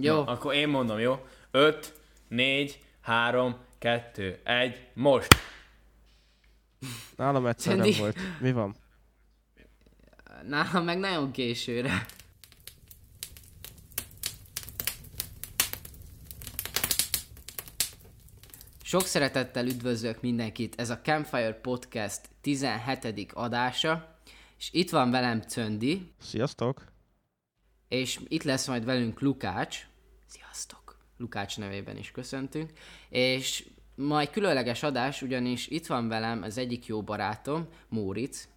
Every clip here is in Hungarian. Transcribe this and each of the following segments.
Jó. Na, akkor én mondom, jó? 5, 4, 3, 2, 1, most! Nálam egyszer nem volt. Mi van? Nálam meg nagyon későre. Sok szeretettel üdvözlök mindenkit, ez a Campfire Podcast 17. adása, és itt van velem Cöndi, Sziasztok! És itt lesz majd velünk Lukács. Sziasztok! Lukács nevében is köszöntünk. És majd különleges adás, ugyanis itt van velem az egyik jó barátom, Móric,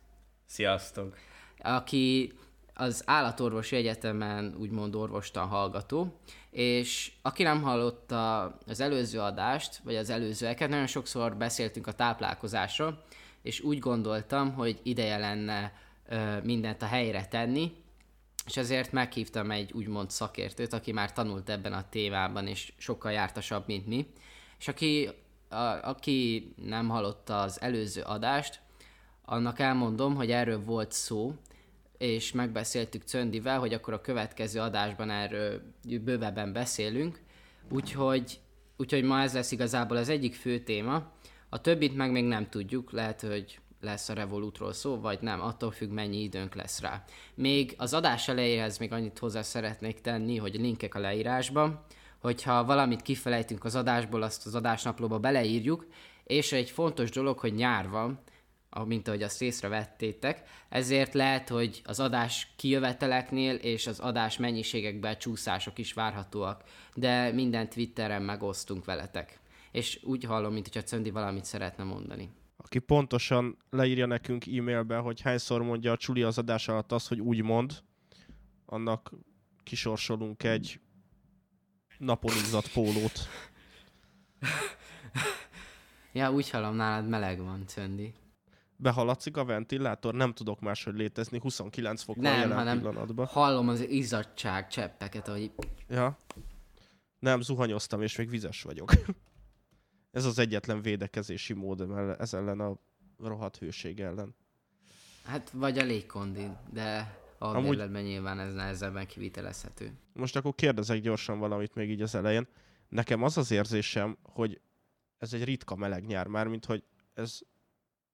Sziasztok! aki az állatorvosi egyetemen úgymond orvostan hallgató, és aki nem hallotta az előző adást, vagy az előzőeket, nagyon sokszor beszéltünk a táplálkozásról, és úgy gondoltam, hogy ideje lenne ö, mindent a helyre tenni, és ezért meghívtam egy úgymond szakértőt, aki már tanult ebben a témában, és sokkal jártasabb, mint mi, és aki, a, aki nem hallotta az előző adást, annak elmondom, hogy erről volt szó, és megbeszéltük Cöndivel, hogy akkor a következő adásban erről bővebben beszélünk, úgyhogy, úgyhogy ma ez lesz igazából az egyik fő téma. A többit meg még nem tudjuk, lehet, hogy lesz a Revolutról szó, vagy nem, attól függ, mennyi időnk lesz rá. Még az adás elejéhez még annyit hozzá szeretnék tenni, hogy linkek a leírásban, hogyha valamit kifelejtünk az adásból, azt az adásnaplóba beleírjuk, és egy fontos dolog, hogy nyár van, mint ahogy azt észrevettétek, ezért lehet, hogy az adás kijöveteleknél és az adás mennyiségekben csúszások is várhatóak, de minden Twitteren megosztunk veletek. És úgy hallom, mint hogyha Cöndi valamit szeretne mondani. Aki pontosan leírja nekünk e-mailbe, hogy hányszor mondja a Csuli az adás alatt azt, hogy úgy mond, annak kisorsolunk egy napon izzadt pólót. Ja, úgy hallom, nálad meleg van, Cöndi. Behaladszik a ventilátor, nem tudok máshogy létezni, 29 fok van Nem, jelen hanem pillanatban. hallom az izzadság cseppeket, ahogy Ja. Nem, zuhanyoztam, és még vizes vagyok. Ez az egyetlen védekezési mód ez ellen a rohadt hőség ellen. hát vagy a légkondi, de a Amúgy- Amúgy... nyilván ez nehezebben kivitelezhető. Most akkor kérdezek gyorsan valamit még így az elején. Nekem az az érzésem, hogy ez egy ritka meleg nyár, már mint hogy ez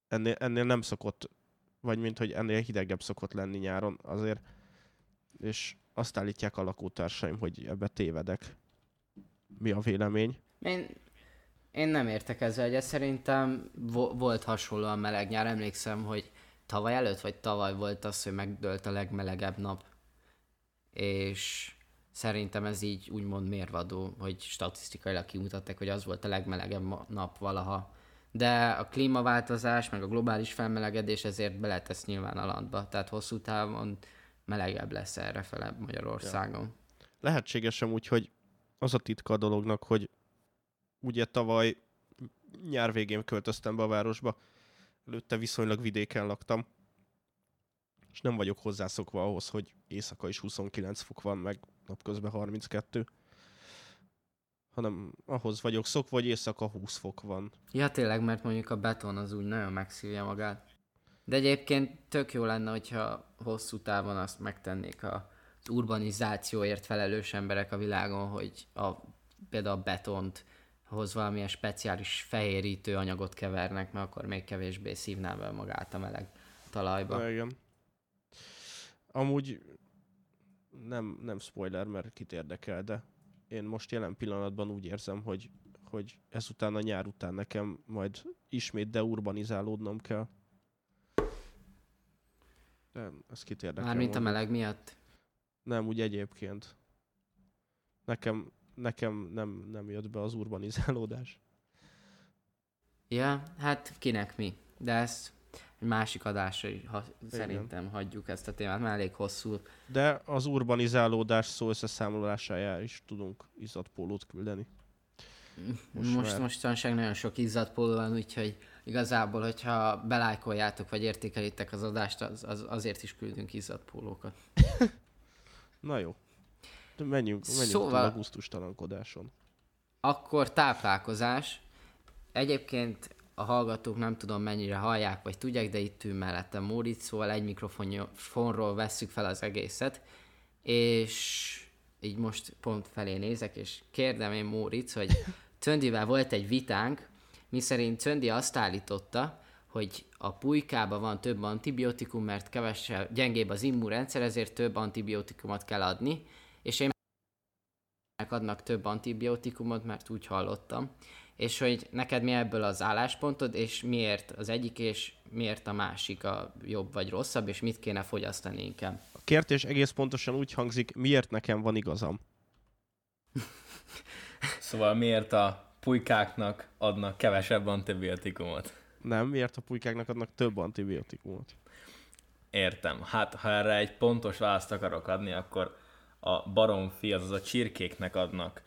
ennél, ennél nem szokott, vagy mint hogy ennél hidegebb szokott lenni nyáron azért, és azt állítják a lakótársaim, hogy ebbe tévedek. Mi a vélemény? Én, én nem értek ezzel egyet, szerintem vo- volt hasonlóan meleg nyár, emlékszem, hogy tavaly előtt, vagy tavaly volt az, hogy megdőlt a legmelegebb nap, és szerintem ez így úgymond mérvadó, hogy statisztikailag kimutatták, hogy az volt a legmelegebb nap valaha. De a klímaváltozás, meg a globális felmelegedés ezért beletesz nyilván alatba, tehát hosszú távon melegebb lesz errefele Magyarországon. Lehetséges úgy, hogy az a titka a dolognak, hogy ugye tavaly nyár végén költöztem be a városba, előtte viszonylag vidéken laktam, és nem vagyok hozzászokva ahhoz, hogy éjszaka is 29 fok van, meg napközben 32, hanem ahhoz vagyok szokva, hogy éjszaka 20 fok van. Ja, tényleg, mert mondjuk a beton az úgy nagyon megszívja magát. De egyébként tök jó lenne, hogyha hosszú távon azt megtennék az urbanizációért felelős emberek a világon, hogy a, például a betont hoz valamilyen speciális fehérítő anyagot kevernek, mert akkor még kevésbé szívná be magát a meleg talajba. Na, igen. Amúgy nem, nem spoiler, mert kit érdekel, de én most jelen pillanatban úgy érzem, hogy, hogy ezután a nyár után nekem majd ismét deurbanizálódnom kell. De ez kit érdekel. Mármint a meleg miatt. Nem, úgy egyébként. Nekem, nekem nem, nem jött be az urbanizálódás. Ja, hát kinek mi. De ezt egy másik adásra is, ha, szerintem hagyjuk ezt a témát, mert elég hosszú. De az urbanizálódás szó összeszámolásájára is tudunk izzadt pólót küldeni. Most Most, már- mostanság nagyon sok izzadt póló van, úgyhogy igazából, hogyha belájkoljátok vagy értékelitek az adást, az, az, azért is küldünk izzadt pólókat. Na jó. De menjünk, menjünk Szóval- a gusztustalankodáson. Akkor táplálkozás. Egyébként a hallgatók nem tudom mennyire hallják, vagy tudják, de itt ül mellettem Móricz, szóval egy mikrofonról vesszük fel az egészet. És így most pont felé nézek, és kérdem én Móric, hogy Cöndivel volt egy vitánk, miszerint Cöndi azt állította, hogy a pulykában van több antibiotikum, mert kevesebb, gyengébb az immunrendszer, ezért több antibiotikumot kell adni, és én adnak több antibiotikumot, mert úgy hallottam. És hogy neked mi ebből az álláspontod, és miért az egyik, és miért a másik a jobb vagy rosszabb, és mit kéne fogyasztani inkább. A kérdés egész pontosan úgy hangzik, miért nekem van igazam? Szóval miért a pulykáknak adnak kevesebb antibiotikumot? Nem, miért a pulykáknak adnak több antibiotikumot? Értem. Hát, ha erre egy pontos választ akarok adni, akkor a baromfi, azaz a csirkéknek adnak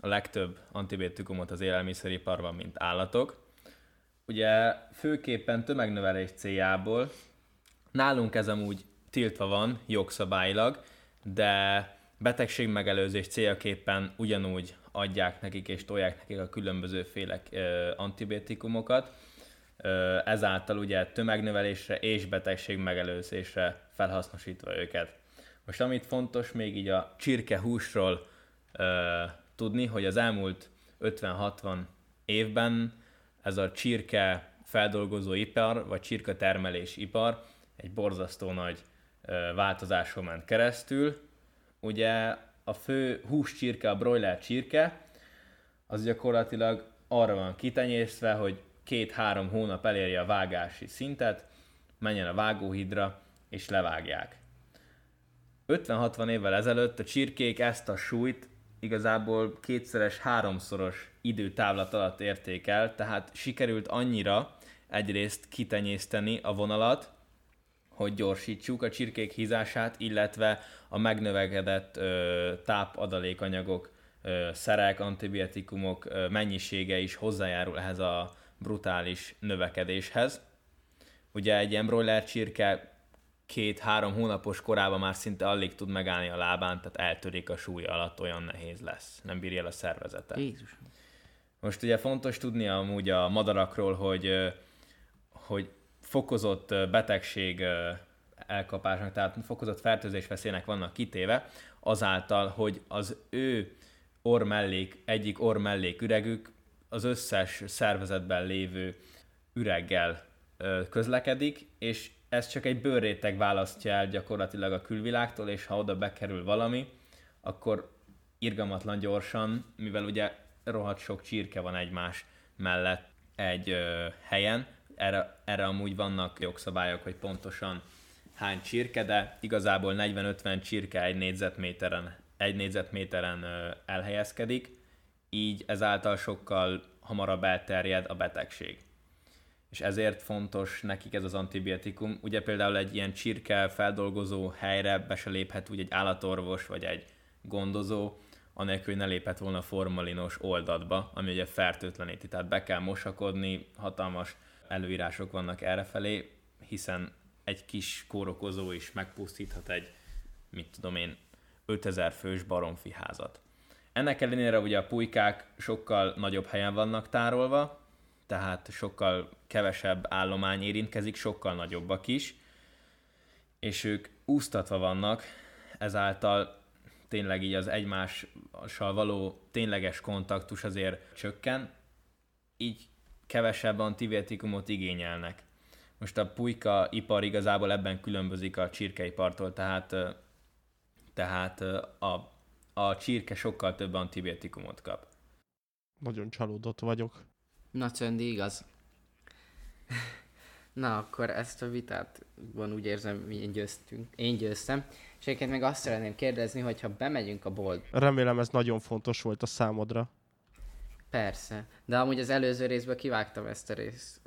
a legtöbb antibiotikumot az élelmiszeriparban, mint állatok. Ugye főképpen tömegnövelés céljából, nálunk ez amúgy tiltva van jogszabályilag, de betegségmegelőzés céljaképpen ugyanúgy adják nekik és tolják nekik a különböző félek antibiotikumokat. Ezáltal ugye tömegnövelésre és betegségmegelőzésre felhasznosítva őket. Most amit fontos még így a csirke húsról ö, tudni, hogy az elmúlt 50-60 évben ez a csirke feldolgozó ipar, vagy csirke termelés ipar egy borzasztó nagy ö, változáson ment keresztül. Ugye a fő húscsirke, a broiler csirke, az gyakorlatilag arra van kitenyésztve, hogy két-három hónap elérje a vágási szintet, menjen a vágóhidra, és levágják. 50-60 évvel ezelőtt a csirkék ezt a súlyt igazából kétszeres, háromszoros időtávlat alatt érték el, tehát sikerült annyira egyrészt kitenyészteni a vonalat, hogy gyorsítsuk a csirkék hízását, illetve a megnövekedett ö, tápadalékanyagok, ö, szerek, antibiotikumok ö, mennyisége is hozzájárul ehhez a brutális növekedéshez. Ugye egy ilyen broiler csirke két-három hónapos korában már szinte alig tud megállni a lábán, tehát eltörik a súly alatt, olyan nehéz lesz. Nem bírja el a szervezete. Jézus. Most ugye fontos tudni amúgy a madarakról, hogy, hogy fokozott betegség elkapásnak, tehát fokozott fertőzés veszélynek vannak kitéve, azáltal, hogy az ő ormellék, egyik ormellék üregük az összes szervezetben lévő üreggel közlekedik, és ez csak egy bőrréteg választja el gyakorlatilag a külvilágtól, és ha oda bekerül valami, akkor irgalmatlan gyorsan, mivel ugye rohadt sok csirke van egymás mellett egy ö, helyen, erre, erre amúgy vannak jogszabályok, hogy pontosan hány csirke, de igazából 40-50 csirke egy négyzetméteren, egy négyzetméteren ö, elhelyezkedik, így ezáltal sokkal hamarabb elterjed a betegség és ezért fontos nekik ez az antibiotikum. Ugye például egy ilyen csirke feldolgozó helyre be se léphet úgy egy állatorvos vagy egy gondozó, anélkül, hogy ne léphet volna formalinos oldatba, ami ugye fertőtleníti. Tehát be kell mosakodni, hatalmas előírások vannak errefelé, hiszen egy kis kórokozó is megpusztíthat egy, mit tudom én, 5000 fős baromfi házat. Ennek ellenére ugye a pulykák sokkal nagyobb helyen vannak tárolva, tehát sokkal kevesebb állomány érintkezik, sokkal nagyobbak is, és ők úsztatva vannak, ezáltal tényleg így az egymással való tényleges kontaktus azért csökken, így kevesebb antibiotikumot igényelnek. Most a pulyka ipar igazából ebben különbözik a csirkeipartól, tehát, tehát a, a csirke sokkal több antibiotikumot kap. Nagyon csalódott vagyok. Na, Csöndi, igaz. Na, akkor ezt a vitát van úgy érzem, mi én győztünk. Én győztem. És egyébként meg azt szeretném kérdezni, hogy ha bemegyünk a bolt... Remélem ez nagyon fontos volt a számodra. Persze. De amúgy az előző részből kivágtam ezt a részt.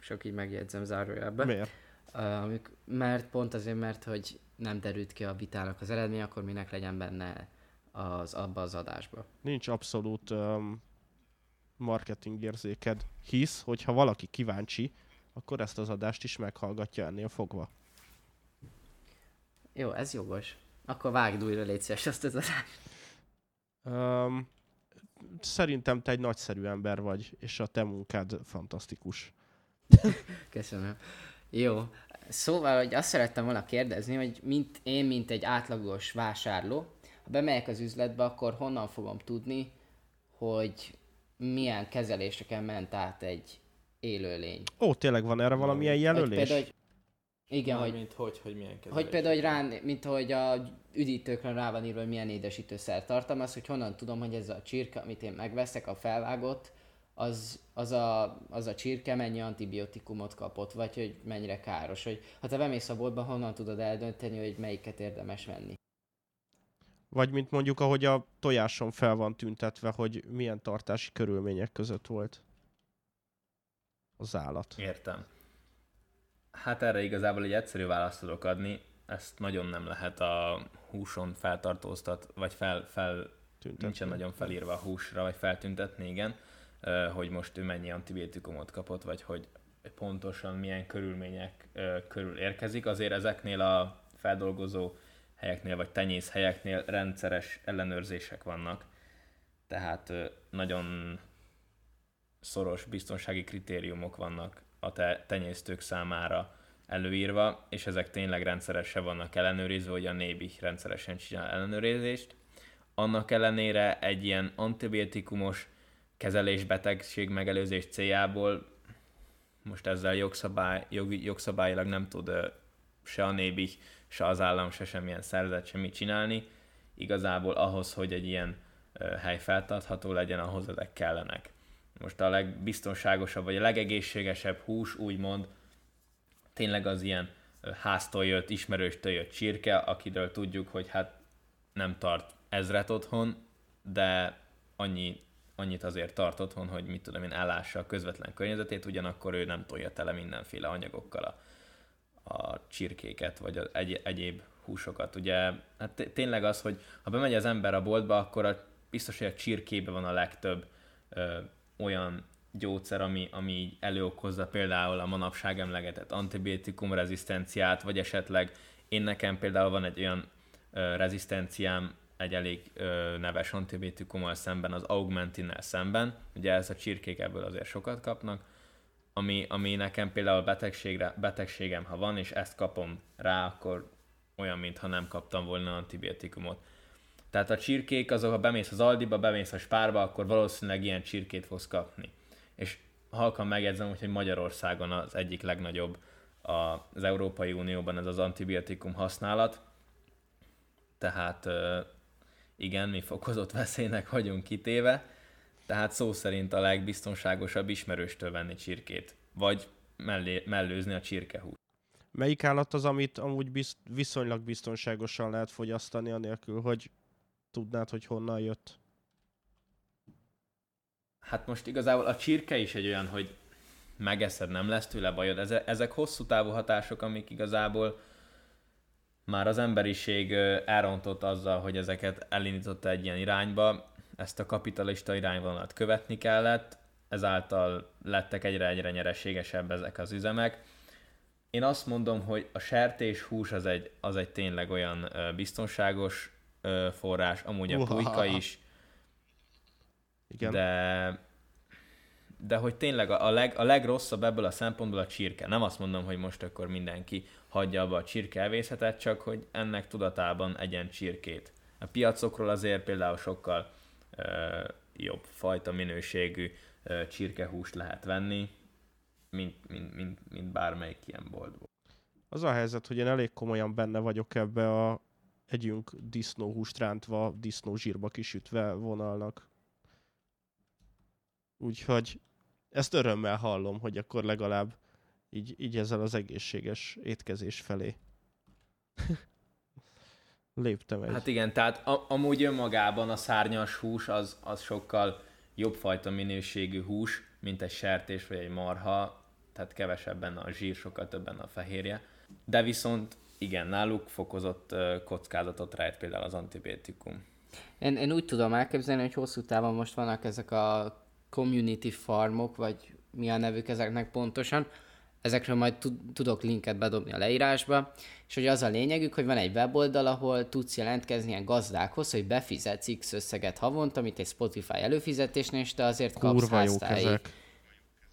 Sok így megjegyzem zárójelbe. Miért? Uh, mert pont azért, mert hogy nem derült ki a vitának az eredmény, akkor minek legyen benne az, abba az adásba. Nincs abszolút um, marketing érzéked, hisz, hogyha valaki kíváncsi, akkor ezt az adást is meghallgatja ennél fogva. Jó, ez jogos. Akkor vágd újra, légy szíves, azt az adást. Um, szerintem te egy nagyszerű ember vagy, és a te munkád fantasztikus. Köszönöm. Jó. Szóval, hogy azt szerettem volna kérdezni, hogy mint én, mint egy átlagos vásárló, ha bemegyek az üzletbe, akkor honnan fogom tudni, hogy milyen kezeléseken ment át egy élőlény. Ó, tényleg van erre valamilyen jelölés? például, hogy igen, hogy, Mint hogy, hogy milyen kezelés. hogy például, hogy rá, mint ahogy a üdítőkön rá van írva, hogy milyen édesítőszer tartalmaz, hogy honnan tudom, hogy ez a csirke, amit én megveszek, a felvágott, az, az, a, az a csirke mennyi antibiotikumot kapott, vagy hogy mennyire káros. Hogy ha te bemész a boltba, honnan tudod eldönteni, hogy melyiket érdemes venni. Vagy mint mondjuk, ahogy a tojáson fel van tüntetve, hogy milyen tartási körülmények között volt az állat. Értem. Hát erre igazából egy egyszerű választ tudok adni. Ezt nagyon nem lehet a húson feltartóztat, vagy fel, fel Tüntetve. nincsen nagyon felírva a húsra, vagy feltüntetni, igen, hogy most ő mennyi antibiotikumot kapott, vagy hogy pontosan milyen körülmények körül érkezik. Azért ezeknél a feldolgozó helyeknél, vagy tenyész helyeknél rendszeres ellenőrzések vannak. Tehát nagyon szoros biztonsági kritériumok vannak a te- tenyésztők számára előírva, és ezek tényleg rendszeresen vannak ellenőrizve, hogy a nébi rendszeresen csinál ellenőrzést. Annak ellenére egy ilyen antibiotikumos kezelés betegség megelőzés céljából most ezzel jogszabály, jogi, jogszabályilag nem tud se a nébi, se az állam, se semmilyen szervezet semmit csinálni. Igazából ahhoz, hogy egy ilyen hely feltartható legyen, ahhoz ezek kellenek. Most a legbiztonságosabb, vagy a legegészségesebb hús, úgymond, tényleg az ilyen háztól jött, ismerőstől jött csirke, akiről tudjuk, hogy hát nem tart ezret otthon, de annyi, annyit azért tart otthon, hogy mit tudom én, ellássa a közvetlen környezetét, ugyanakkor ő nem tolja tele mindenféle anyagokkal a, a csirkéket, vagy az egy, egyéb húsokat. Ugye hát té- tényleg az, hogy ha bemegy az ember a boltba, akkor a, biztos, hogy a csirkébe van a legtöbb ö, olyan gyógyszer, ami, ami így előokozza például a manapság emlegetett antibiotikum rezisztenciát, vagy esetleg én nekem például van egy olyan ö, rezisztenciám egy elég ö, neves antibiotikummal szemben, az augmentinnel szemben, ugye ez a csirkék ebből azért sokat kapnak, ami, ami nekem például betegségre, betegségem, ha van, és ezt kapom rá, akkor olyan, mintha nem kaptam volna antibiotikumot. Tehát a csirkék azok, ha bemész az Aldiba, bemész a Spárba, akkor valószínűleg ilyen csirkét fogsz kapni. És halkan megjegyzem, hogy Magyarországon az egyik legnagyobb az Európai Unióban ez az antibiotikum használat. Tehát igen, mi fokozott veszélynek vagyunk kitéve, tehát szó szerint a legbiztonságosabb ismerőstől venni csirkét, vagy mellé, mellőzni a csirkehúst. Melyik állat az, amit amúgy biz- viszonylag biztonságosan lehet fogyasztani, anélkül, hogy tudnád, hogy honnan jött? Hát most igazából a csirke is egy olyan, hogy megeszed, nem lesz tőle bajod. Eze- Ezek hosszú távú hatások, amik igazából már az emberiség elrontott azzal, hogy ezeket elindította egy ilyen irányba, ezt a kapitalista irányvonalat követni kellett, ezáltal lettek egyre-egyre nyereségesebb ezek az üzemek. Én azt mondom, hogy a sertéshús az egy, az egy tényleg olyan biztonságos forrás, amúgy a pulyka is, Igen. de, de hogy tényleg a, leg, a legrosszabb ebből a szempontból a csirke. Nem azt mondom, hogy most akkor mindenki hagyja abba a csirke elvészetet, csak hogy ennek tudatában egyen csirkét. A piacokról azért például sokkal jobb fajta minőségű csirkehúst lehet venni, mint, mint, mint, mint bármelyik ilyen boltból. Az a helyzet, hogy én elég komolyan benne vagyok ebbe a együnk disznóhúst rántva, disznózsírba kisütve vonalnak. Úgyhogy ezt örömmel hallom, hogy akkor legalább így, így ezzel az egészséges étkezés felé léptem egy. Hát igen, tehát a, amúgy önmagában a szárnyas hús az, az sokkal jobb fajta minőségű hús, mint egy sertés vagy egy marha, tehát kevesebb benne a zsír, sokkal több benne a fehérje. De viszont igen, náluk fokozott kockázatot rejt például az antibiotikum. Én, én úgy tudom elképzelni, hogy hosszú távon most vannak ezek a community farmok, vagy mi a nevük ezeknek pontosan, ezekről majd tud- tudok linket bedobni a leírásba, és hogy az a lényegük, hogy van egy weboldal, ahol tudsz jelentkezni ilyen gazdákhoz, hogy befizetsz X összeget havonta, mint egy Spotify előfizetésnél, és te azért kapsz ezek.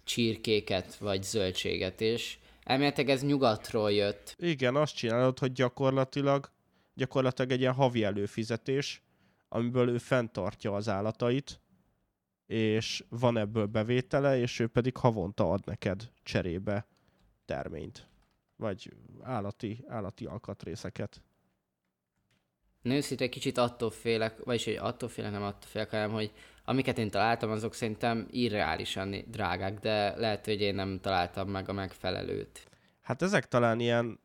csirkéket, vagy zöldséget, és elméletileg ez nyugatról jött. Igen, azt csinálod, hogy gyakorlatilag gyakorlatilag egy ilyen havi előfizetés, amiből ő fenntartja az állatait, és van ebből bevétele, és ő pedig havonta ad neked cserébe terményt, vagy állati, állati alkatrészeket. Nőszinte egy kicsit attól félek, vagyis hogy attól félek, nem attól félek, hanem hogy amiket én találtam, azok szerintem irreálisan drágák, de lehet, hogy én nem találtam meg a megfelelőt. Hát ezek talán ilyen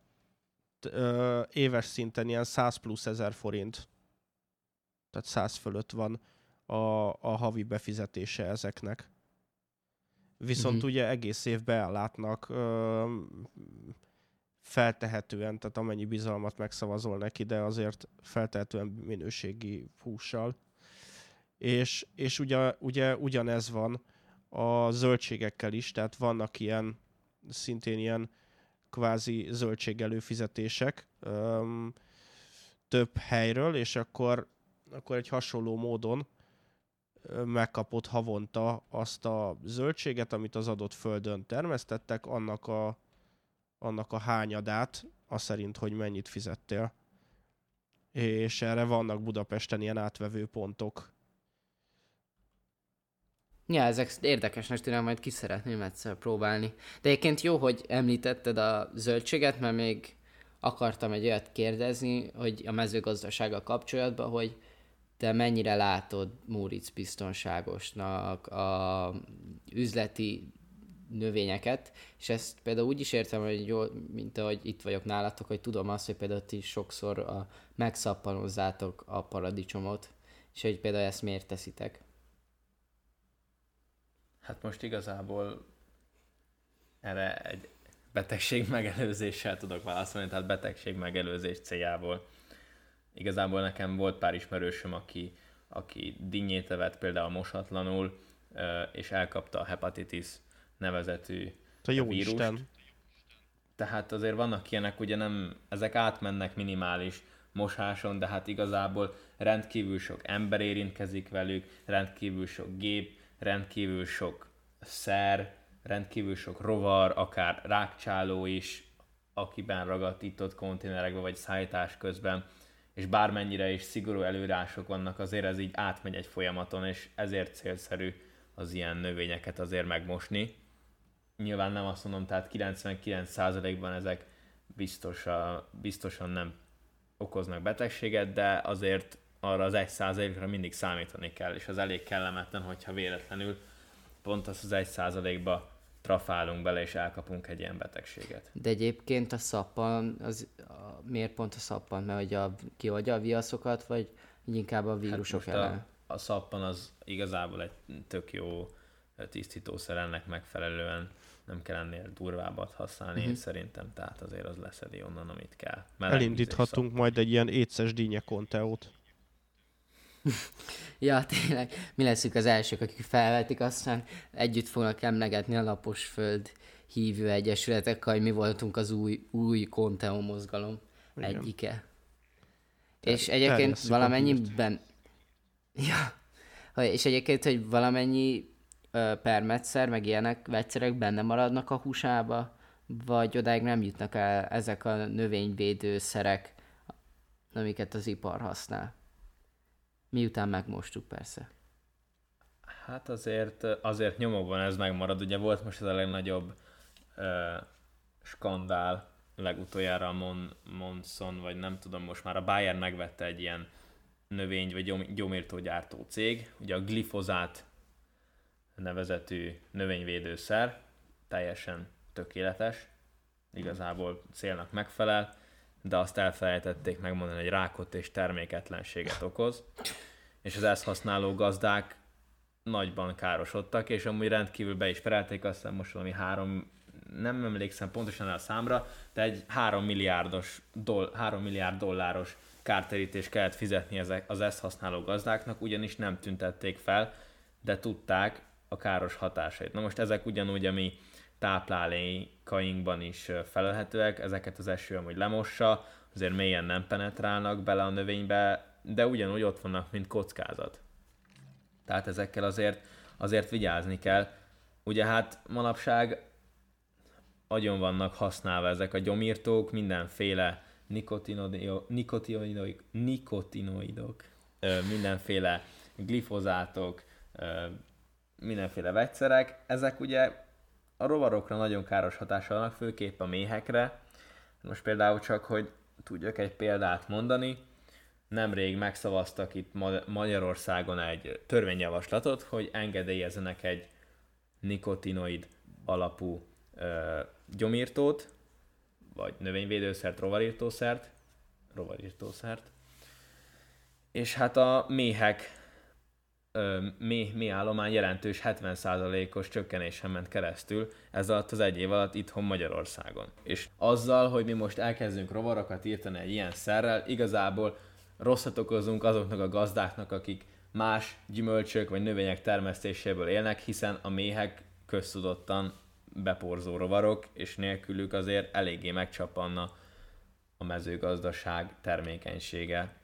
ö, éves szinten ilyen 100 plusz ezer forint, tehát 100 fölött van a, a havi befizetése ezeknek. Viszont uh-huh. ugye egész évben ellátnak ö, feltehetően, tehát amennyi bizalmat megszavazol neki, de azért feltehetően minőségi hússal. És, és ugye, ugye ugyanez van a zöldségekkel is, tehát vannak ilyen, szintén ilyen kvázi zöldségelőfizetések öm, több helyről, és akkor, akkor egy hasonló módon megkapod havonta azt a zöldséget, amit az adott földön termesztettek, annak a, annak a hányadát, az szerint, hogy mennyit fizettél. És erre vannak Budapesten ilyen átvevő pontok. Ja, ezek érdekesnek tűnnek, majd ki szeretném egyszer próbálni. De egyébként jó, hogy említetted a zöldséget, mert még akartam egy olyat kérdezni, hogy a mezőgazdasággal kapcsolatban, hogy te mennyire látod Móricz biztonságosnak a üzleti növényeket, és ezt például úgy is értem, hogy jó, mint ahogy itt vagyok nálatok, hogy tudom azt, hogy például ti sokszor a, megszappanozátok a paradicsomot, és hogy például ezt miért teszitek. Hát most igazából erre egy betegség megelőzéssel tudok válaszolni, tehát betegség megelőzés céljából. Igazából nekem volt pár ismerősöm, aki, aki dinnyét evett például mosatlanul, és elkapta a hepatitis nevezetű Te jó vírust. Isten. Tehát azért vannak ilyenek, ugye nem, ezek átmennek minimális mosáson, de hát igazából rendkívül sok ember érintkezik velük, rendkívül sok gép, rendkívül sok szer, rendkívül sok rovar, akár rákcsáló is, akiben ragadt itt-ott konténerekbe vagy szállítás közben, és bármennyire is szigorú előrások vannak, azért ez így átmegy egy folyamaton, és ezért célszerű az ilyen növényeket azért megmosni. Nyilván nem azt mondom, tehát 99%-ban ezek biztosan, biztosan nem okoznak betegséget, de azért arra az egy százalékra mindig számítani kell, és az elég kellemetlen, hogyha véletlenül pont az az egy százalékba trafálunk bele, és elkapunk egy ilyen betegséget. De egyébként a szappan, az, a, miért pont a szappan? Mert hogy a, kiadja a viaszokat, vagy inkább a vírusok hát ellen? A, a szappan az igazából egy tök jó tisztítószer ennek megfelelően nem kell ennél durvábbat használni, uh-huh. én szerintem, tehát azért az leszedi onnan, amit kell. Meleg Elindíthatunk majd egy ilyen éces dínye konteót. ja, tényleg, mi leszünk az elsők, akik felvetik, aztán együtt fognak emlegetni a Lapos Föld hívő egyesületekkel, hogy mi voltunk az új, új Conteo mozgalom Igen. egyike. Te, és egyébként valamennyiben... Ja, és egyébként, hogy valamennyi ö, permetszer, meg ilyenek, vegyszerek benne maradnak a húsába, vagy odáig nem jutnak el ezek a növényvédőszerek, amiket az ipar használ. Miután megmostuk persze. Hát azért, azért nyomokban ez megmarad. Ugye volt most ez a legnagyobb uh, skandál legutoljára a Mon, Monson, vagy nem tudom, most már a Bayern megvette egy ilyen növény vagy gyomírtógyártó cég, ugye a glifozát nevezetű növényvédőszer, teljesen tökéletes, igazából célnak megfelel, de azt elfelejtették megmondani, hogy rákot és terméketlenséget okoz, és az ezt használó gazdák nagyban károsodtak, és amúgy rendkívül be is perelték, azt hiszem most valami három, nem emlékszem pontosan a számra, de egy három milliárdos, doll, három milliárd dolláros kártérítést kellett fizetni ezek, az ezt használó gazdáknak, ugyanis nem tüntették fel, de tudták a káros hatásait. Na most ezek ugyanúgy, ami táplálékainkban is felelhetőek, ezeket az eső amúgy lemossa, azért mélyen nem penetrálnak bele a növénybe, de ugyanúgy ott vannak, mint kockázat. Tehát ezekkel azért, azért vigyázni kell. Ugye hát manapság agyon vannak használva ezek a gyomírtók, mindenféle nikotinoidok, nikotinoidok, nikotinoidok mindenféle glifozátok, mindenféle vegyszerek. Ezek ugye a rovarokra nagyon káros hatással vannak, főképp a méhekre. Most például csak, hogy tudjak egy példát mondani, nemrég megszavaztak itt Magyarországon egy törvényjavaslatot, hogy engedélyezzenek egy nikotinoid alapú ö, gyomírtót, vagy növényvédőszert, rovarírtószert, rovarírtószert, és hát a méhek méh, méh állomány jelentős 70%-os csökkenésen ment keresztül ez alatt az egy év alatt itthon Magyarországon. És azzal, hogy mi most elkezdünk rovarokat írtani egy ilyen szerrel, igazából rosszat okozunk azoknak a gazdáknak, akik más gyümölcsök vagy növények termesztéséből élnek, hiszen a méhek köztudottan beporzó rovarok, és nélkülük azért eléggé megcsapanna a mezőgazdaság termékenysége,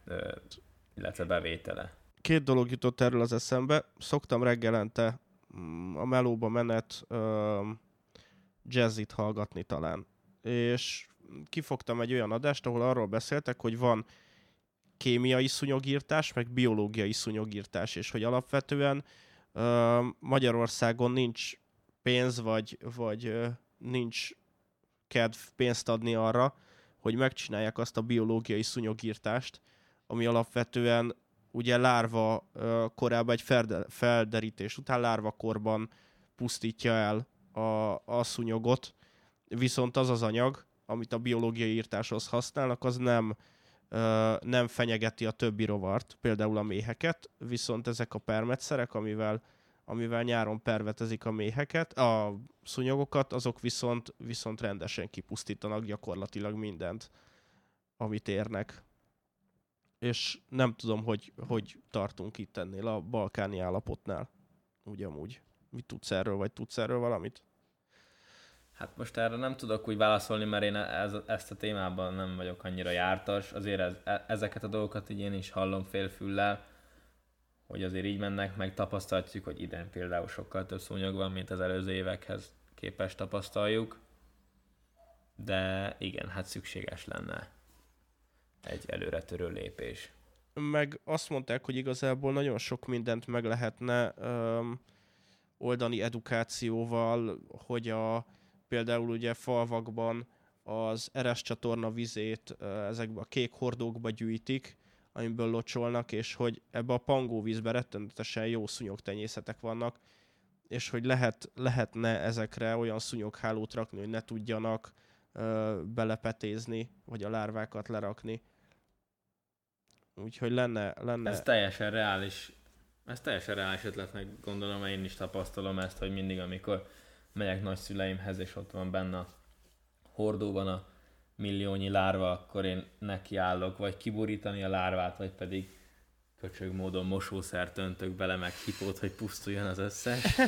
illetve bevétele. Két dolog jutott erről az eszembe. Szoktam reggelente mm, a melóba menet jazzit hallgatni talán. És kifogtam egy olyan adást, ahol arról beszéltek, hogy van kémiai szúnyogírtás, meg biológiai szúnyogírtás, és hogy alapvetően Magyarországon nincs pénz, vagy, vagy nincs kedv pénzt adni arra, hogy megcsinálják azt a biológiai szúnyogírtást, ami alapvetően ugye lárva korábban egy felderítés után lárva korban pusztítja el a, a szúnyogot, viszont az az anyag, amit a biológiai írtáshoz használnak, az nem, nem fenyegeti a többi rovart, például a méheket, viszont ezek a permetszerek, amivel amivel nyáron pervetezik a méheket, a szúnyogokat, azok viszont, viszont rendesen kipusztítanak gyakorlatilag mindent, amit érnek. És nem tudom, hogy, hogy tartunk itt ennél a balkáni állapotnál. Ugyanúgy. Mit tudsz erről, vagy tudsz erről valamit? Hát most erre nem tudok úgy válaszolni, mert én ez, ezt a témában nem vagyok annyira jártas. Azért ez, e, ezeket a dolgokat így én is hallom félfüllel hogy azért így mennek, meg tapasztaljuk, hogy idén például sokkal több szúnyog van, mint az előző évekhez képest tapasztaljuk. De igen, hát szükséges lenne egy előretörő lépés. Meg azt mondták, hogy igazából nagyon sok mindent meg lehetne öm, oldani edukációval, hogy a például ugye falvakban az eres csatorna vizét ezekbe a kék hordókba gyűjtik, amiből locsolnak, és hogy ebbe a pangóvízbe rettenetesen jó szúnyogtenyészetek vannak, és hogy lehet, lehetne ezekre olyan szúnyoghálót rakni, hogy ne tudjanak ö, belepetézni, vagy a lárvákat lerakni. Úgyhogy lenne, lenne... Ez teljesen reális, ez teljesen reális ötletnek gondolom, én is tapasztalom ezt, hogy mindig, amikor megyek nagyszüleimhez, és ott van benne a hordóban a milliónyi lárva, akkor én nekiállok, vagy kiborítani a lárvát, vagy pedig köcsög módon mosószert öntök bele, meg hipót, hogy pusztuljon az összes.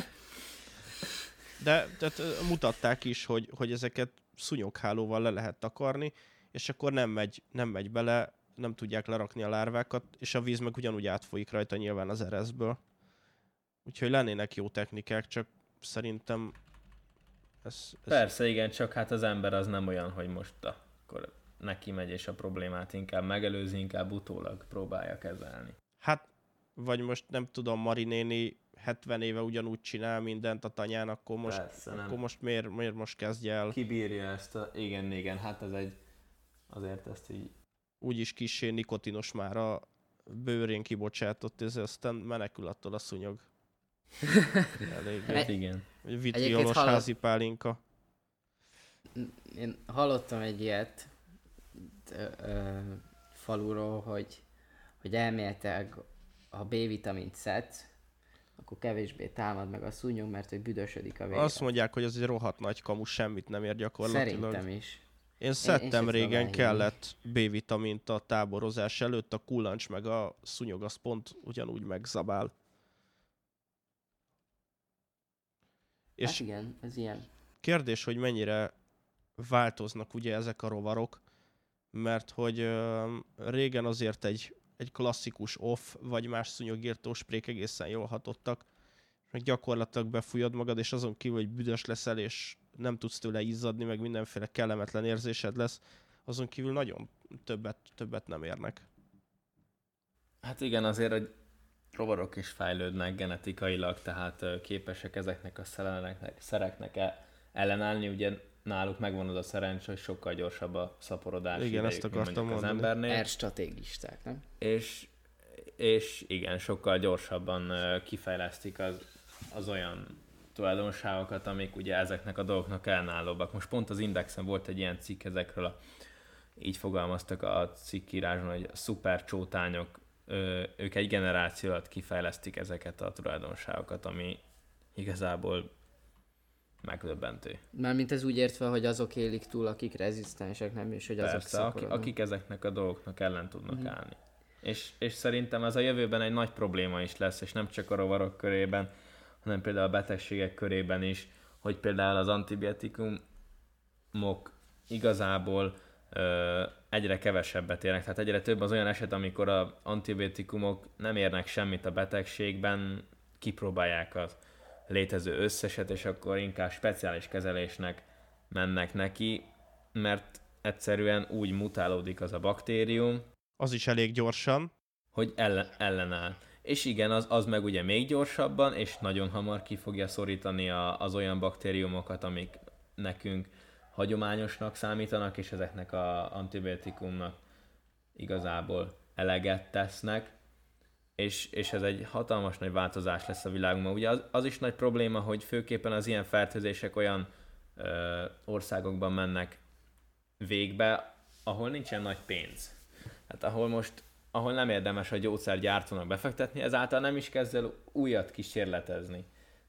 De tehát mutatták is, hogy, hogy ezeket szúnyoghálóval le lehet takarni, és akkor nem megy, nem megy bele, nem tudják lerakni a lárvákat, és a víz meg ugyanúgy átfolyik rajta nyilván az ereszből. Úgyhogy lennének jó technikák, csak szerintem ez, ez... Persze, igen, csak hát az ember az nem olyan, hogy most a, akkor neki megy, és a problémát inkább megelőzi, inkább utólag próbálja kezelni. Hát, vagy most nem tudom, Mari néni 70 éve ugyanúgy csinál mindent a tanyán, akkor most, Persze, nem. akkor most miért, miért most kezdje el? Kibírja ezt a... Igen, igen, hát ez egy... Azért ezt így... Úgyis kisé nikotinos már a bőrén kibocsátott, ez aztán menekül attól a szúnyog. Elég. hát igen. Egy vitriolos hallott... házi pálinka. Én hallottam egy ilyet ö, ö, faluról, hogy, hogy elméletileg ha B-vitamint szedsz, akkor kevésbé támad meg a szúnyog, mert hogy büdösödik a vér. Azt mondják, hogy az egy rohadt nagy kamu, semmit nem ér gyakorlatilag. Szerintem is. Én szedtem én, én régen, kellett B-vitamint a táborozás előtt, a kullancs meg a szúnyog az pont ugyanúgy megzabál. És hát igen, ez ilyen. Kérdés, hogy mennyire változnak ugye ezek a rovarok, mert hogy ö, régen azért egy, egy klasszikus off, vagy más szúnyogírtó sprék egészen jól hatottak, meg gyakorlatilag befújod magad, és azon kívül, hogy büdös leszel, és nem tudsz tőle izzadni, meg mindenféle kellemetlen érzésed lesz, azon kívül nagyon többet, többet nem érnek. Hát igen, azért, hogy rovarok is fejlődnek genetikailag, tehát képesek ezeknek a szereknek, szereknek ellenállni, ugye náluk megvan az a szerencs, hogy sokkal gyorsabb a szaporodás Igen, idejük, ezt akartam az mondani. embernél. Er stratégisták, nem? És, és igen, sokkal gyorsabban kifejlesztik az, az olyan tulajdonságokat, amik ugye ezeknek a dolgoknak ellenállóbbak. Most pont az Indexen volt egy ilyen cikk ezekről, a, így fogalmaztak a cikkírásban, hogy a szupercsótányok, ők egy generáció alatt kifejlesztik ezeket a tulajdonságokat, ami igazából megdöbbentő. Mármint ez úgy értve, hogy azok élik túl, akik rezisztensek, nem? És hogy azok Persze, akik, akik ezeknek a dolgoknak ellen tudnak Mhm. állni. És, és szerintem ez a jövőben egy nagy probléma is lesz, és nem csak a rovarok körében, hanem például a betegségek körében is, hogy például az antibiotikumok igazából ö, egyre kevesebbet érnek. Tehát egyre több az olyan eset, amikor az antibiotikumok nem érnek semmit a betegségben, kipróbálják az létező összeset, és akkor inkább speciális kezelésnek mennek neki, mert egyszerűen úgy mutálódik az a baktérium, Az is elég gyorsan. hogy ellen, ellenáll. És igen, az, az meg ugye még gyorsabban, és nagyon hamar ki fogja szorítani a, az olyan baktériumokat, amik nekünk hagyományosnak számítanak, és ezeknek a antibiotikumnak igazából eleget tesznek. És, és ez egy hatalmas nagy változás lesz a világunkban. Ugye az, az is nagy probléma, hogy főképpen az ilyen fertőzések olyan ö, országokban mennek végbe, ahol nincsen nagy pénz. Hát ahol most, ahol nem érdemes a gyógyszergyártónak befektetni, ezáltal nem is kezd el újat kísérletezni.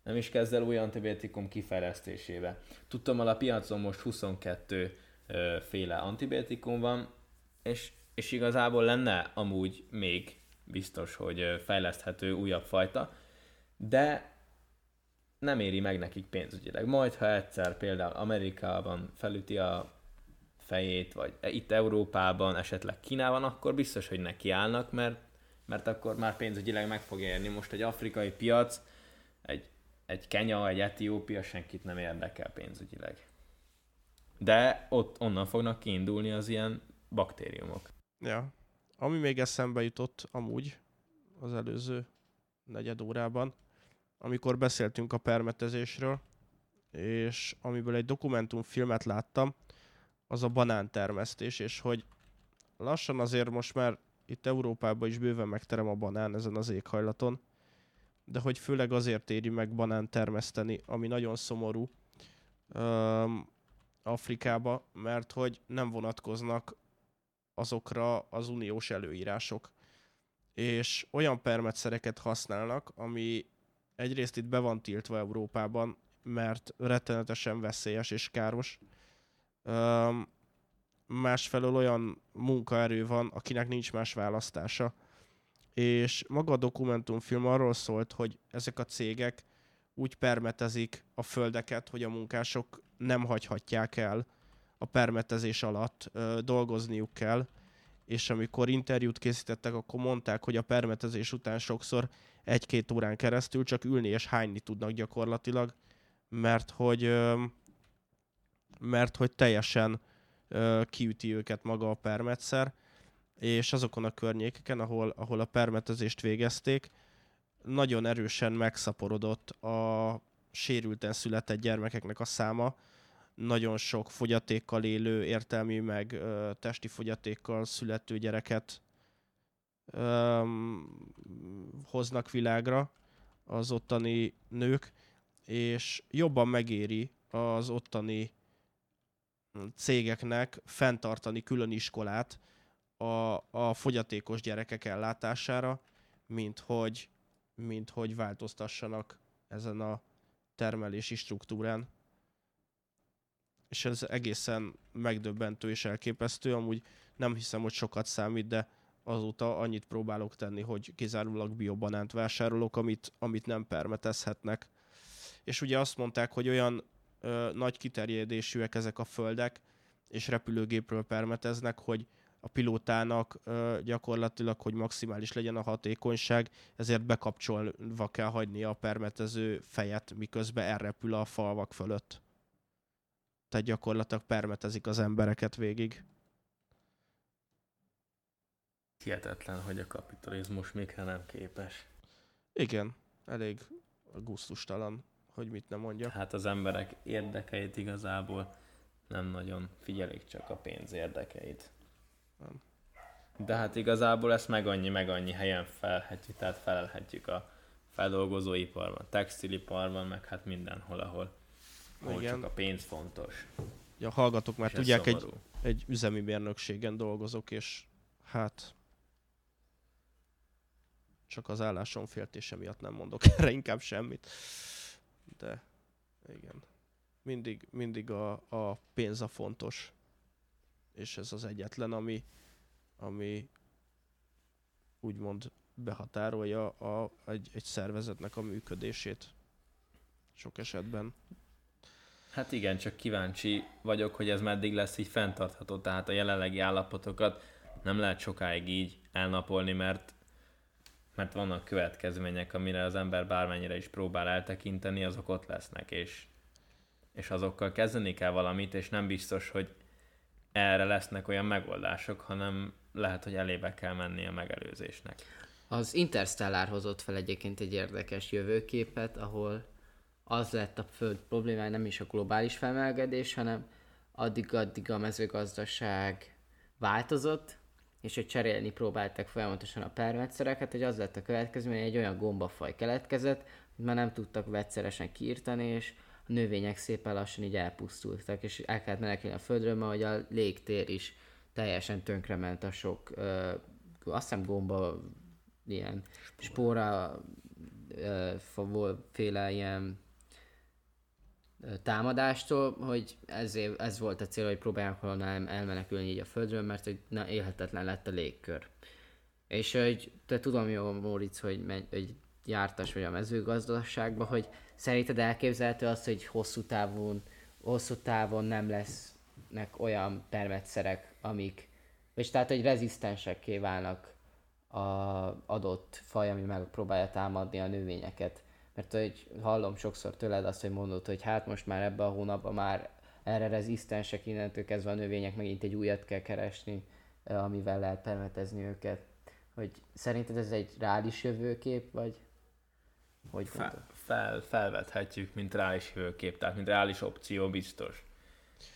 Nem is kezd el új antibiotikum kifejlesztésébe. Tudtam, a piacon most 22 ö, féle antibiotikum van, és, és igazából lenne amúgy még biztos, hogy fejleszthető újabb fajta, de nem éri meg nekik pénzügyileg. Majd, ha egyszer például Amerikában felüti a fejét, vagy e- itt Európában, esetleg Kínában, akkor biztos, hogy nekiállnak, mert, mert akkor már pénzügyileg meg fog érni. Most egy afrikai piac, egy, Kenya, egy Etiópia senkit nem érdekel pénzügyileg. De ott onnan fognak kiindulni az ilyen baktériumok. Ja. Ami még eszembe jutott amúgy az előző negyed órában, amikor beszéltünk a permetezésről, és amiből egy dokumentumfilmet láttam, az a banántermesztés, és hogy lassan azért most már itt Európában is bőven megterem a banán ezen az éghajlaton, de hogy főleg azért éri meg banán termeszteni, ami nagyon szomorú um, Afrikába, mert hogy nem vonatkoznak azokra az uniós előírások. És olyan permetszereket használnak, ami egyrészt itt be van tiltva Európában, mert rettenetesen veszélyes és káros. Um, másfelől olyan munkaerő van, akinek nincs más választása. És maga a dokumentumfilm arról szólt, hogy ezek a cégek úgy permetezik a földeket, hogy a munkások nem hagyhatják el a permetezés alatt, ö, dolgozniuk kell, és amikor interjút készítettek, akkor mondták, hogy a permetezés után sokszor egy-két órán keresztül csak ülni és hányni tudnak gyakorlatilag, mert hogy, ö, mert hogy teljesen ö, kiüti őket maga a permetszer, és azokon a környékeken, ahol, ahol a permetezést végezték, nagyon erősen megszaporodott a sérülten született gyermekeknek a száma, nagyon sok fogyatékkal élő, értelmi meg ö, testi fogyatékkal születő gyereket öm, hoznak világra az ottani nők, és jobban megéri az ottani cégeknek fenntartani külön iskolát a, a fogyatékos gyerekek ellátására, mint hogy, mint hogy változtassanak ezen a termelési struktúrán. És ez egészen megdöbbentő és elképesztő. Amúgy nem hiszem, hogy sokat számít, de azóta annyit próbálok tenni, hogy kizárólag biobanánt vásárolok, amit, amit nem permetezhetnek. És ugye azt mondták, hogy olyan ö, nagy kiterjedésűek ezek a földek, és repülőgépről permeteznek, hogy a pilótának gyakorlatilag, hogy maximális legyen a hatékonyság, ezért bekapcsolva kell hagyni a permetező fejet, miközben elrepül a falvak fölött. Tehát gyakorlatilag permetezik az embereket végig. Hihetetlen, hogy a kapitalizmus mikre nem képes. Igen, elég gusztustalan, hogy mit nem mondja. Hát az emberek érdekeit igazából nem nagyon figyelik csak a pénz érdekeit. Nem. De hát igazából ezt meg annyi, meg annyi helyen felhetjük, tehát felelhetjük a feldolgozóiparban, textiliparban, meg hát mindenhol, ahol, ahol Igen. csak a pénz fontos. Ja, hallgatok, mert tudják, egy, egy üzemi mérnökségen dolgozok, és hát csak az állásom féltése miatt nem mondok erre inkább semmit. De igen. Mindig, mindig a, a pénz a fontos. És ez az egyetlen, ami, ami úgymond behatárolja a, egy, egy szervezetnek a működését. Sok esetben. Hát igen, csak kíváncsi vagyok, hogy ez meddig lesz így fenntartható, tehát a jelenlegi állapotokat nem lehet sokáig így elnapolni, mert mert vannak következmények, amire az ember bármennyire is próbál eltekinteni, azok ott lesznek, és, és azokkal kezdeni kell valamit, és nem biztos, hogy erre lesznek olyan megoldások, hanem lehet, hogy elébe kell menni a megelőzésnek. Az Interstellar hozott fel egyébként egy érdekes jövőképet, ahol az lett a föld problémája nem is a globális felmelegedés, hanem addig-addig a mezőgazdaság változott, és hogy cserélni próbálták folyamatosan a permetszereket, hogy az lett a következő, hogy egy olyan gombafaj keletkezett, hogy már nem tudtak vegyszeresen kiírtani, és a növények szépen lassan így elpusztultak, és el kellett menekülni a földről, mert a légtér is teljesen tönkrement a sok, ö, azt hiszem gomba, ilyen spóra, ö, fa- féle ilyen támadástól, hogy ezért, ez volt a cél, hogy próbálják volna el- elmenekülni így a földről, mert hogy na, élhetetlen lett a légkör. És hogy te tudom jó, Móricz, hogy, megy, hogy jártas vagy a mezőgazdaságban, hogy szerinted elképzelhető az, hogy hosszú távon, hosszú távon nem lesznek olyan permetszerek, amik, és tehát, hogy rezisztensekké válnak a adott faj, ami megpróbálja támadni a növényeket. Mert hogy hallom sokszor tőled azt, hogy mondod, hogy hát most már ebben a hónapban már erre rezisztensek, innentől kezdve a növények megint egy újat kell keresni, amivel lehet permetezni őket. Hogy szerinted ez egy reális jövőkép, vagy hogy mondod? Fel, felvethetjük, mint reális jövőkép, tehát mint reális opció biztos.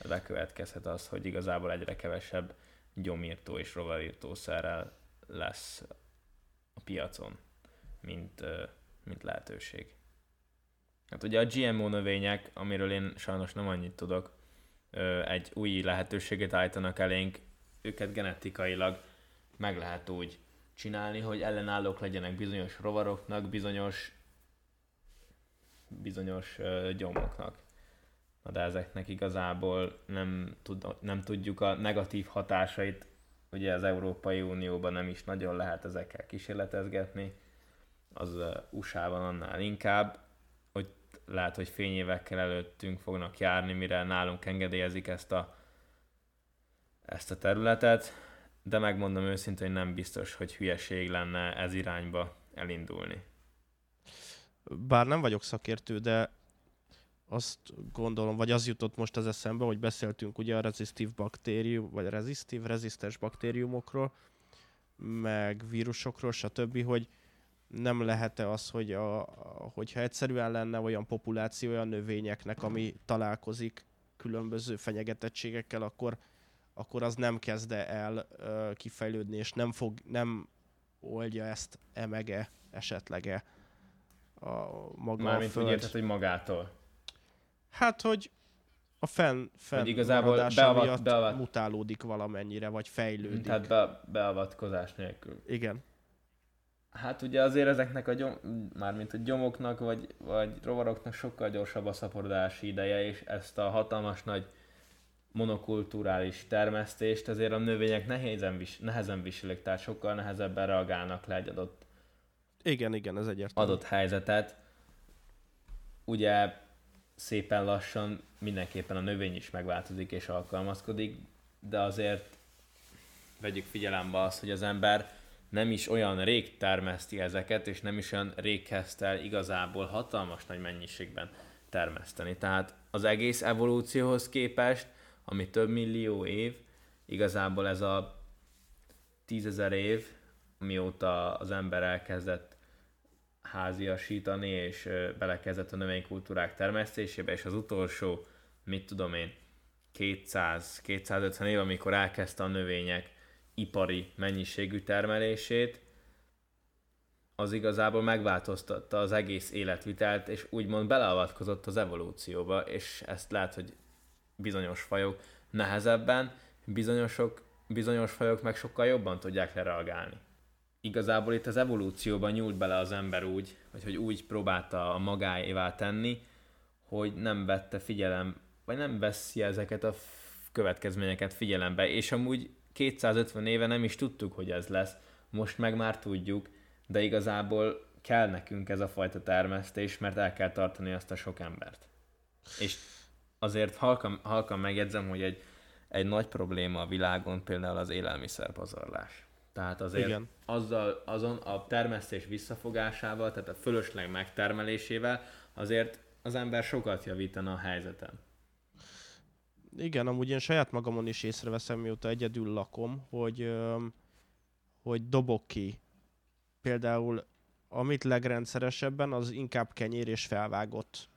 Bekövetkezhet az, hogy igazából egyre kevesebb gyomírtó és rovarírtószerrel lesz a piacon, mint, mint lehetőség. Hát ugye a GMO növények, amiről én sajnos nem annyit tudok, egy új lehetőséget állítanak elénk, őket genetikailag meg lehet úgy csinálni, hogy ellenállók legyenek bizonyos rovaroknak, bizonyos bizonyos gyomoknak. Na de ezeknek igazából nem, tud, nem tudjuk a negatív hatásait, ugye az Európai Unióban nem is nagyon lehet ezekkel kísérletezgetni, az USA-ban annál inkább, hogy lehet, hogy fényévekkel előttünk fognak járni, mire nálunk engedélyezik ezt a, ezt a területet, de megmondom őszintén, hogy nem biztos, hogy hülyeség lenne ez irányba elindulni. Bár nem vagyok szakértő, de azt gondolom, vagy az jutott most az eszembe, hogy beszéltünk ugye a rezisztív baktérium, vagy rezisztív, rezisztens baktériumokról, meg vírusokról, stb., hogy nem lehet-e az, hogy a, a- hogyha egyszerűen lenne olyan populáció olyan növényeknek, ami találkozik különböző fenyegetettségekkel, akkor, akkor az nem kezde el ö, kifejlődni, és nem fog, nem oldja ezt emege, esetleg-e a maga Mármint a úgy föld. érted, hogy magától. Hát, hogy a fenn, fenn igazából maradása beavat- miatt beavat- mutálódik valamennyire, vagy fejlődik. Tehát be, beavatkozás nélkül. Igen. Hát ugye azért ezeknek a gyom, mármint a gyomoknak vagy, vagy rovaroknak sokkal gyorsabb a szaporodási ideje, és ezt a hatalmas nagy monokulturális termesztést azért a növények nehézen, vis, nehezen viselik, tehát sokkal nehezebben reagálnak le egy adott, Igen, igen, ez egyértelmű. adott helyzetet. Ugye szépen lassan mindenképpen a növény is megváltozik és alkalmazkodik, de azért vegyük figyelembe azt, hogy az ember nem is olyan rég termeszti ezeket, és nem is olyan rég kezdte el igazából hatalmas nagy mennyiségben termeszteni. Tehát az egész evolúcióhoz képest, ami több millió év, igazából ez a tízezer év, mióta az ember elkezdett háziasítani, és belekezdett a növénykultúrák termesztésébe, és az utolsó, mit tudom én, 200-250 év, amikor elkezdte a növények ipari mennyiségű termelését, az igazából megváltoztatta az egész életvitelt, és úgymond beleavatkozott az evolúcióba, és ezt lehet, hogy bizonyos fajok nehezebben, bizonyosok, bizonyos fajok meg sokkal jobban tudják lereagálni. Igazából itt az evolúcióban nyúlt bele az ember úgy, vagy hogy úgy próbálta a magáévá tenni, hogy nem vette figyelem, vagy nem veszi ezeket a következményeket figyelembe, és amúgy 250 éve nem is tudtuk, hogy ez lesz, most meg már tudjuk, de igazából kell nekünk ez a fajta termesztés, mert el kell tartani azt a sok embert. És azért halkan, halkan megjegyzem, hogy egy, egy nagy probléma a világon például az élelmiszerpazarlás. Tehát azért Igen. azzal, azon a termesztés visszafogásával, tehát a fölösleg megtermelésével azért az ember sokat javítana a helyzeten. Igen, amúgy én saját magamon is észreveszem, mióta egyedül lakom, hogy, hogy dobok ki például amit legrendszeresebben, az inkább kenyér és felvágott,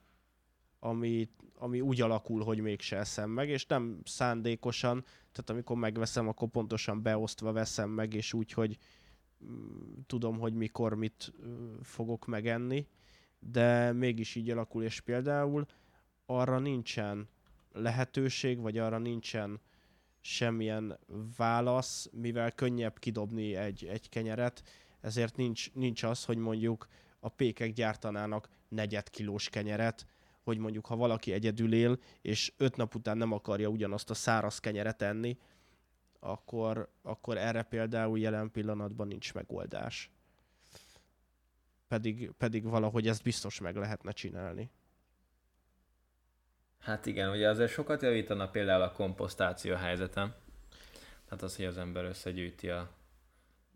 ami, ami úgy alakul, hogy mégse eszem meg, és nem szándékosan, tehát amikor megveszem, akkor pontosan beosztva veszem meg, és úgy, hogy mm, tudom, hogy mikor mit fogok megenni, de mégis így alakul, és például arra nincsen lehetőség, vagy arra nincsen semmilyen válasz, mivel könnyebb kidobni egy, egy kenyeret, ezért nincs, nincs az, hogy mondjuk a pékek gyártanának negyed kilós kenyeret, hogy mondjuk ha valaki egyedül él, és öt nap után nem akarja ugyanazt a száraz kenyeret enni, akkor, akkor erre például jelen pillanatban nincs megoldás. Pedig, pedig valahogy ezt biztos meg lehetne csinálni. Hát igen, ugye azért sokat javítana például a komposztáció helyzetem. Tehát az, hogy az ember összegyűjti a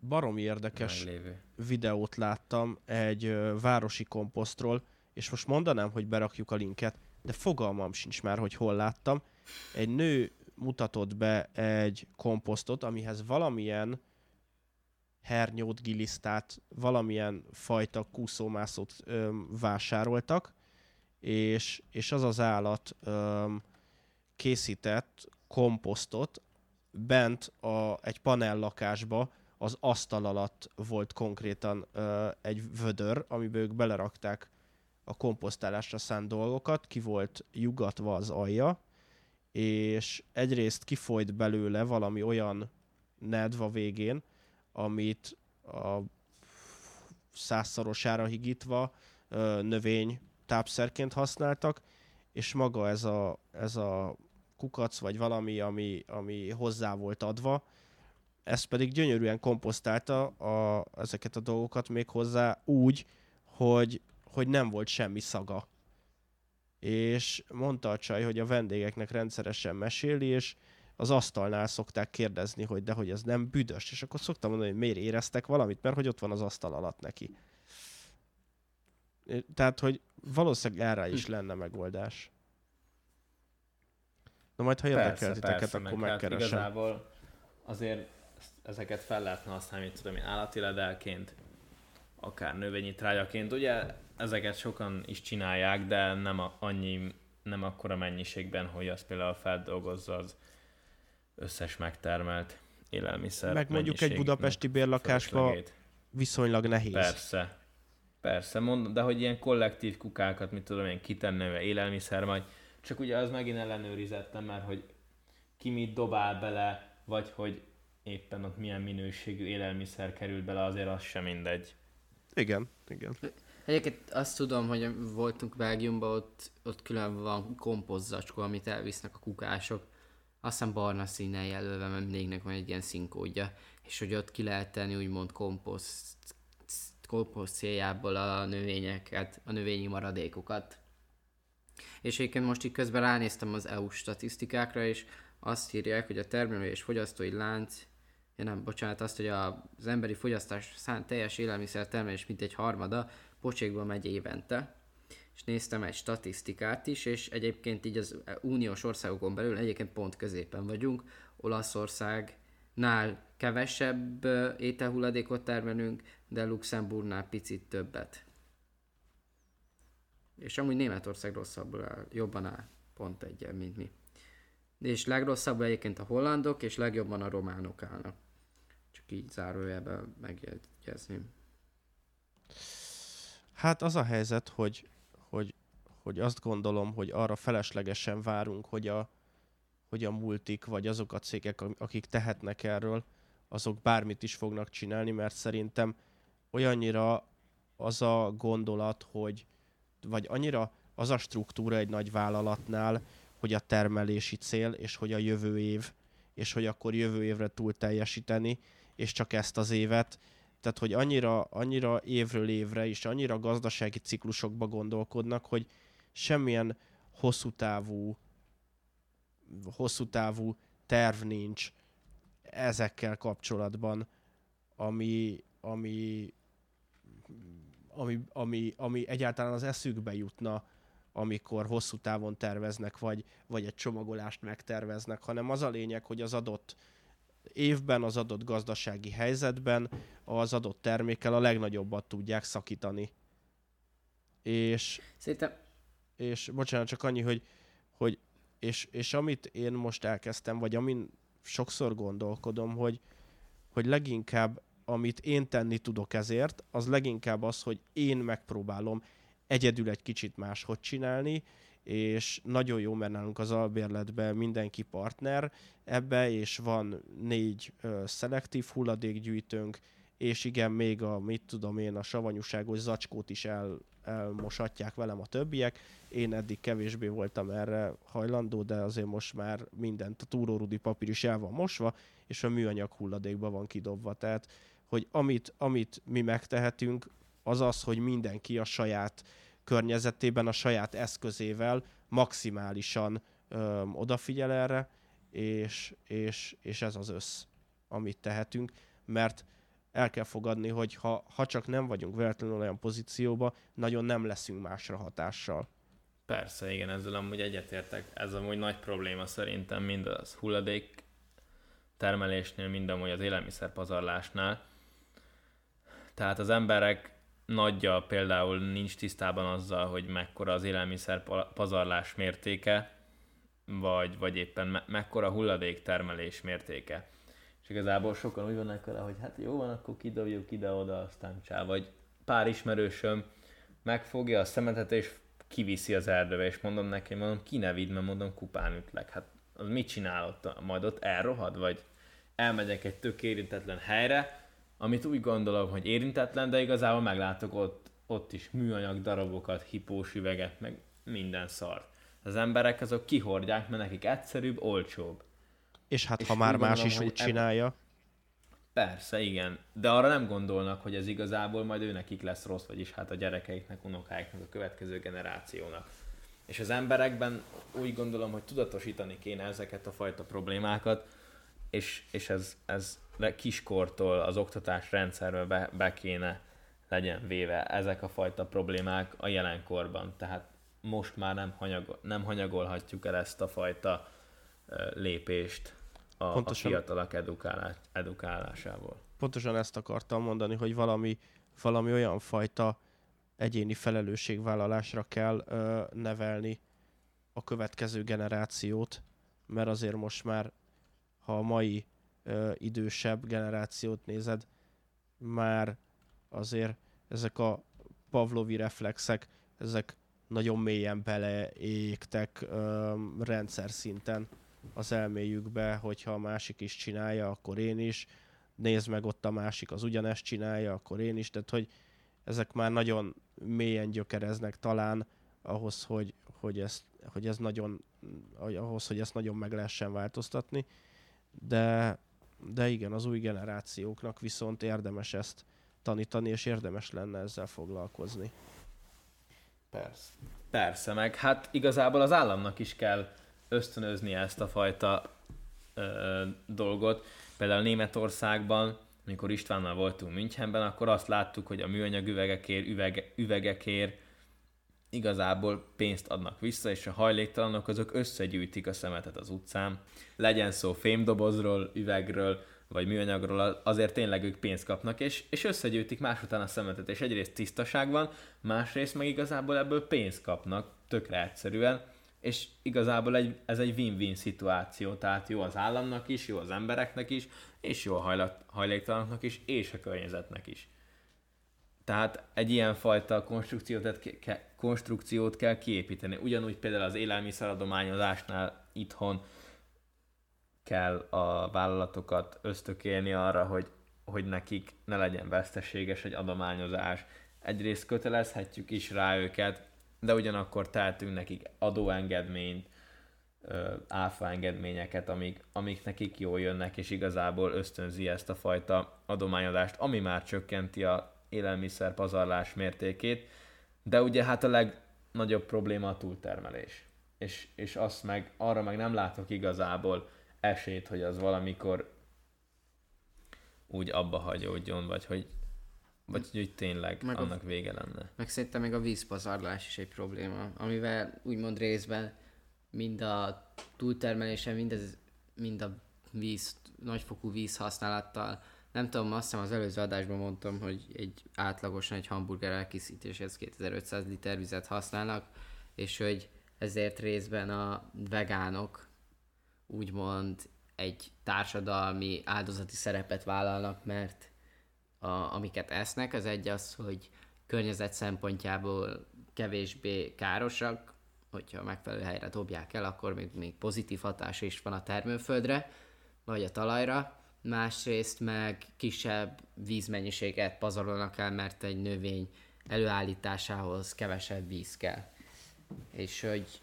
baromi érdekes Meglévő. videót láttam egy városi komposztról, és most mondanám, hogy berakjuk a linket, de fogalmam sincs már, hogy hol láttam. Egy nő mutatott be egy komposztot, amihez valamilyen hernyót, gilisztát, valamilyen fajta kúszómászót ö, vásároltak, és, és az az állat ö, készített komposztot bent a, egy panellakásba, az asztal alatt volt konkrétan ö, egy vödör, amiben ők belerakták a komposztálásra szánt dolgokat, ki volt jugatva az alja, és egyrészt kifolyt belőle valami olyan nedva végén, amit a százszorosára higítva növény tápszerként használtak, és maga ez a, ez a kukac, vagy valami, ami, ami hozzá volt adva, ezt pedig gyönyörűen komposztálta a, ezeket a dolgokat még hozzá úgy, hogy, hogy nem volt semmi szaga. És mondta a csaj, hogy a vendégeknek rendszeresen meséli, és az asztalnál szokták kérdezni, hogy de hogy ez nem büdös, és akkor szoktam mondani, hogy miért éreztek valamit, mert hogy ott van az asztal alatt neki. Tehát, hogy valószínűleg erre is hm. lenne megoldás. Na majd, ha érdekel titeket, akkor meg megkeresem. Hát igazából azért ezeket fel lehetne használni, mint tudom én, állati ledelként, akár növényi trágyaként. Ugye ezeket sokan is csinálják, de nem a, annyi, nem akkora mennyiségben, hogy az például feldolgozza az összes megtermelt élelmiszer Meg mondjuk egy budapesti bérlakásba viszonylag nehéz. Persze. Persze, mondom, de hogy ilyen kollektív kukákat, mit tudom én, kitennéve élelmiszer, majd csak ugye az megint ellenőrizettem, mert hogy ki mit dobál bele, vagy hogy éppen ott milyen minőségű élelmiszer kerül bele, azért az sem mindegy. Igen, igen. Egyébként azt tudom, hogy voltunk Belgiumban, ott, ott külön van kompozzacskó, amit elvisznek a kukások. Aztán barna színnel jelölve, mert mindegyiknek van egy ilyen színkódja. És hogy ott ki lehet tenni úgymond komposzt, komposzt céljából a növényeket, a növényi maradékokat. És egyébként most itt közben ránéztem az EU statisztikákra, és azt írják, hogy a termelő és fogyasztói lánc ja nem, bocsánat, azt, hogy az emberi fogyasztás szánt teljes élelmiszer termelés mint egy harmada pocsékba megy évente. És néztem egy statisztikát is, és egyébként így az uniós országokon belül egyébként pont középen vagyunk. Olaszország nál kevesebb ételhulladékot termelünk, de Luxemburgnál picit többet. És amúgy Németország rosszabbul áll, jobban áll, pont egyen, mint mi. És legrosszabb egyébként a hollandok, és legjobban a románok állnak. Csak így zárójelben megjegyezném. Hát az a helyzet, hogy, hogy, hogy azt gondolom, hogy arra feleslegesen várunk, hogy a, hogy a multik, vagy azok a cégek, akik tehetnek erről, azok bármit is fognak csinálni, mert szerintem olyannyira az a gondolat, hogy vagy annyira az a struktúra egy nagy vállalatnál, hogy a termelési cél, és hogy a jövő év, és hogy akkor jövő évre túl teljesíteni, és csak ezt az évet, tehát hogy annyira, annyira évről évre, és annyira gazdasági ciklusokba gondolkodnak, hogy semmilyen hosszú távú, hosszú távú terv nincs ezekkel kapcsolatban, ami, ami, ami, ami, ami egyáltalán az eszükbe jutna, amikor hosszú távon terveznek, vagy, vagy egy csomagolást megterveznek, hanem az a lényeg, hogy az adott évben, az adott gazdasági helyzetben az adott termékkel a legnagyobbat tudják szakítani. És, Szerintem és bocsánat, csak annyi, hogy, hogy és, és amit én most elkezdtem, vagy amin sokszor gondolkodom, hogy, hogy leginkább amit én tenni tudok ezért, az leginkább az, hogy én megpróbálom egyedül egy kicsit máshogy csinálni, és nagyon jó, mert nálunk az albérletben mindenki partner ebbe, és van négy ö, szelektív hulladékgyűjtőnk, és igen, még a, mit tudom én, a savanyúságos zacskót is el, elmosatják velem a többiek. Én eddig kevésbé voltam erre hajlandó, de azért most már mindent, a túrórudi papír is el van mosva, és a műanyag hulladékba van kidobva. Tehát, hogy amit, amit mi megtehetünk, az az, hogy mindenki a saját környezetében, a saját eszközével maximálisan ö, odafigyel erre, és, és, és ez az össz, amit tehetünk, mert el kell fogadni, hogy ha, ha csak nem vagyunk véletlenül olyan pozícióba, nagyon nem leszünk másra hatással. Persze, igen, ezzel amúgy egyetértek. Ez amúgy nagy probléma szerintem mind az hulladék termelésnél, mind amúgy az élelmiszerpazarlásnál. Tehát az emberek nagyja például nincs tisztában azzal, hogy mekkora az élelmiszer pazarlás mértéke, vagy, vagy éppen me- mekkora hulladék termelés mértéke. És igazából sokan úgy vannak vele, hogy hát jó van, akkor kidobjuk ide-oda, aztán csá. Vagy pár ismerősöm megfogja a szemetet, és kiviszi az erdőbe, és mondom neki, mondom, ki ne vidd, mert mondom, kupán ütlek. Hát az mit csinál ott? Majd ott elrohad? Vagy elmegyek egy tök érintetlen helyre, amit úgy gondolom, hogy érintetlen, de igazából meglátok ott, ott is műanyag darabokat, hipós üveget, meg minden szart. Az emberek azok kihordják, mert nekik egyszerűbb, olcsóbb. És hát, és ha már más is úgy csinálja. Persze, igen. De arra nem gondolnak, hogy ez igazából majd ő nekik lesz rossz, vagyis hát a gyerekeiknek, unokáiknak, a következő generációnak. És az emberekben úgy gondolom, hogy tudatosítani kéne ezeket a fajta problémákat, és, és ez, ez kiskortól az oktatás rendszerbe be, be kéne legyen véve ezek a fajta problémák a jelenkorban. Tehát most már nem, hanyagol, nem hanyagolhatjuk el ezt a fajta lépést a, Pontosan. a fiatalok edukálás, edukálásából. Pontosan ezt akartam mondani, hogy valami, valami olyan fajta egyéni felelősségvállalásra kell ö, nevelni a következő generációt, mert azért most már, ha a mai ö, idősebb generációt nézed, már azért ezek a pavlovi reflexek, ezek nagyon mélyen beleégtek ö, rendszer szinten az elméjükbe, hogyha a másik is csinálja, akkor én is. Nézd meg ott a másik, az ugyanezt csinálja, akkor én is. Tehát, hogy ezek már nagyon mélyen gyökereznek talán ahhoz, hogy, hogy, ezt, hogy ez nagyon, ahhoz, hogy ezt nagyon meg lehessen változtatni. De, de igen, az új generációknak viszont érdemes ezt tanítani, és érdemes lenne ezzel foglalkozni. Persze. Persze, meg hát igazából az államnak is kell ösztönözni ezt a fajta ö, dolgot. Például Németországban, amikor Istvánnal voltunk Münchenben, akkor azt láttuk, hogy a műanyag üvegekért, üvege, üvegekért igazából pénzt adnak vissza, és a hajléktalanok azok összegyűjtik a szemetet az utcán. Legyen szó fémdobozról, üvegről, vagy műanyagról, azért tényleg ők pénzt kapnak, és, és összegyűjtik más után a szemetet, és egyrészt tisztaság van, másrészt meg igazából ebből pénzt kapnak, tökre egyszerűen, és igazából egy, ez egy win-win szituáció, tehát jó az államnak is, jó az embereknek is, és jó a hajléktalanoknak is, és a környezetnek is. Tehát egy ilyen fajta konstrukciót, ke, konstrukciót kell kiépíteni. Ugyanúgy például az élelmiszeradományozásnál itthon kell a vállalatokat ösztökélni arra, hogy, hogy nekik ne legyen veszteséges egy adományozás. Egyrészt kötelezhetjük is rá őket, de ugyanakkor tehetünk nekik adóengedményt, áfa engedményeket, amik, amik nekik jól jönnek, és igazából ösztönzi ezt a fajta adományozást, ami már csökkenti a élelmiszer pazarlás mértékét, de ugye hát a legnagyobb probléma a túltermelés. És, és azt meg, arra meg nem látok igazából esélyt, hogy az valamikor úgy abba hagyódjon, vagy hogy, vagy hogy tényleg meg annak a, vége lenne. Meg szerintem még a vízpazarlás is egy probléma, amivel úgymond részben mind a túltermelése, mind, ez, mind a víz, nagyfokú vízhasználattal nem tudom, azt hiszem az előző adásban mondtam, hogy egy átlagosan egy hamburger elkészítéshez 2500 liter vizet használnak, és hogy ezért részben a vegánok úgymond egy társadalmi áldozati szerepet vállalnak, mert a, amiket esznek, az egy az, hogy környezet szempontjából kevésbé károsak, hogyha megfelelő helyre dobják el, akkor még, még pozitív hatása is van a termőföldre, vagy a talajra, másrészt meg kisebb vízmennyiséget pazarolnak el, mert egy növény előállításához kevesebb víz kell. És hogy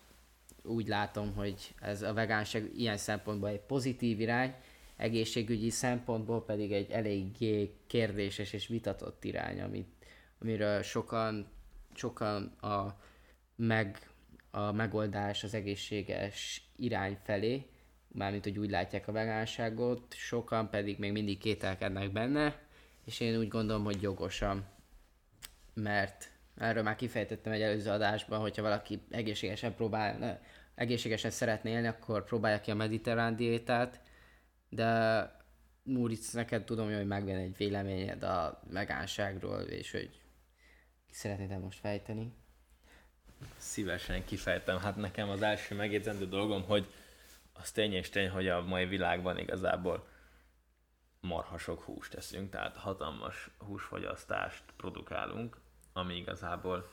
úgy látom, hogy ez a vegánság ilyen szempontból egy pozitív irány, egészségügyi szempontból pedig egy eléggé kérdéses és vitatott irány, amit, amiről sokan, sokan a, meg, a megoldás az egészséges irány felé, mármint hogy úgy látják a vegánságot, sokan pedig még mindig kételkednek benne, és én úgy gondolom, hogy jogosan, mert erről már kifejtettem egy előző adásban, hogyha valaki egészségesen próbál, egészségesen szeretné élni, akkor próbálja ki a mediterrán diétát, de Múric, neked tudom, hogy megvan egy véleményed a vegánságról, és hogy ki szeretnéd most fejteni? Szívesen kifejtem. Hát nekem az első megjegyzendő dolgom, hogy az tény és tény, hogy a mai világban igazából marhasok húst teszünk, tehát hatalmas húsfogyasztást produkálunk, ami igazából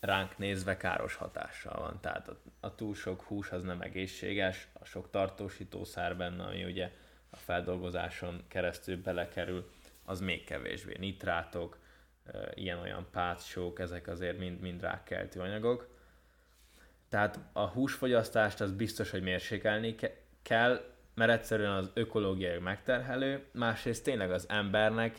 ránk nézve káros hatással van. Tehát a, a túl sok hús az nem egészséges, a sok tartósítószár benne, ami ugye a feldolgozáson keresztül belekerül, az még kevésbé. Nitrátok, ilyen-olyan pátsók, ezek azért mind, mind rákkeltő anyagok. Tehát a húsfogyasztást az biztos, hogy mérsékelni ke- kell, mert egyszerűen az ökológiai megterhelő, másrészt tényleg az embernek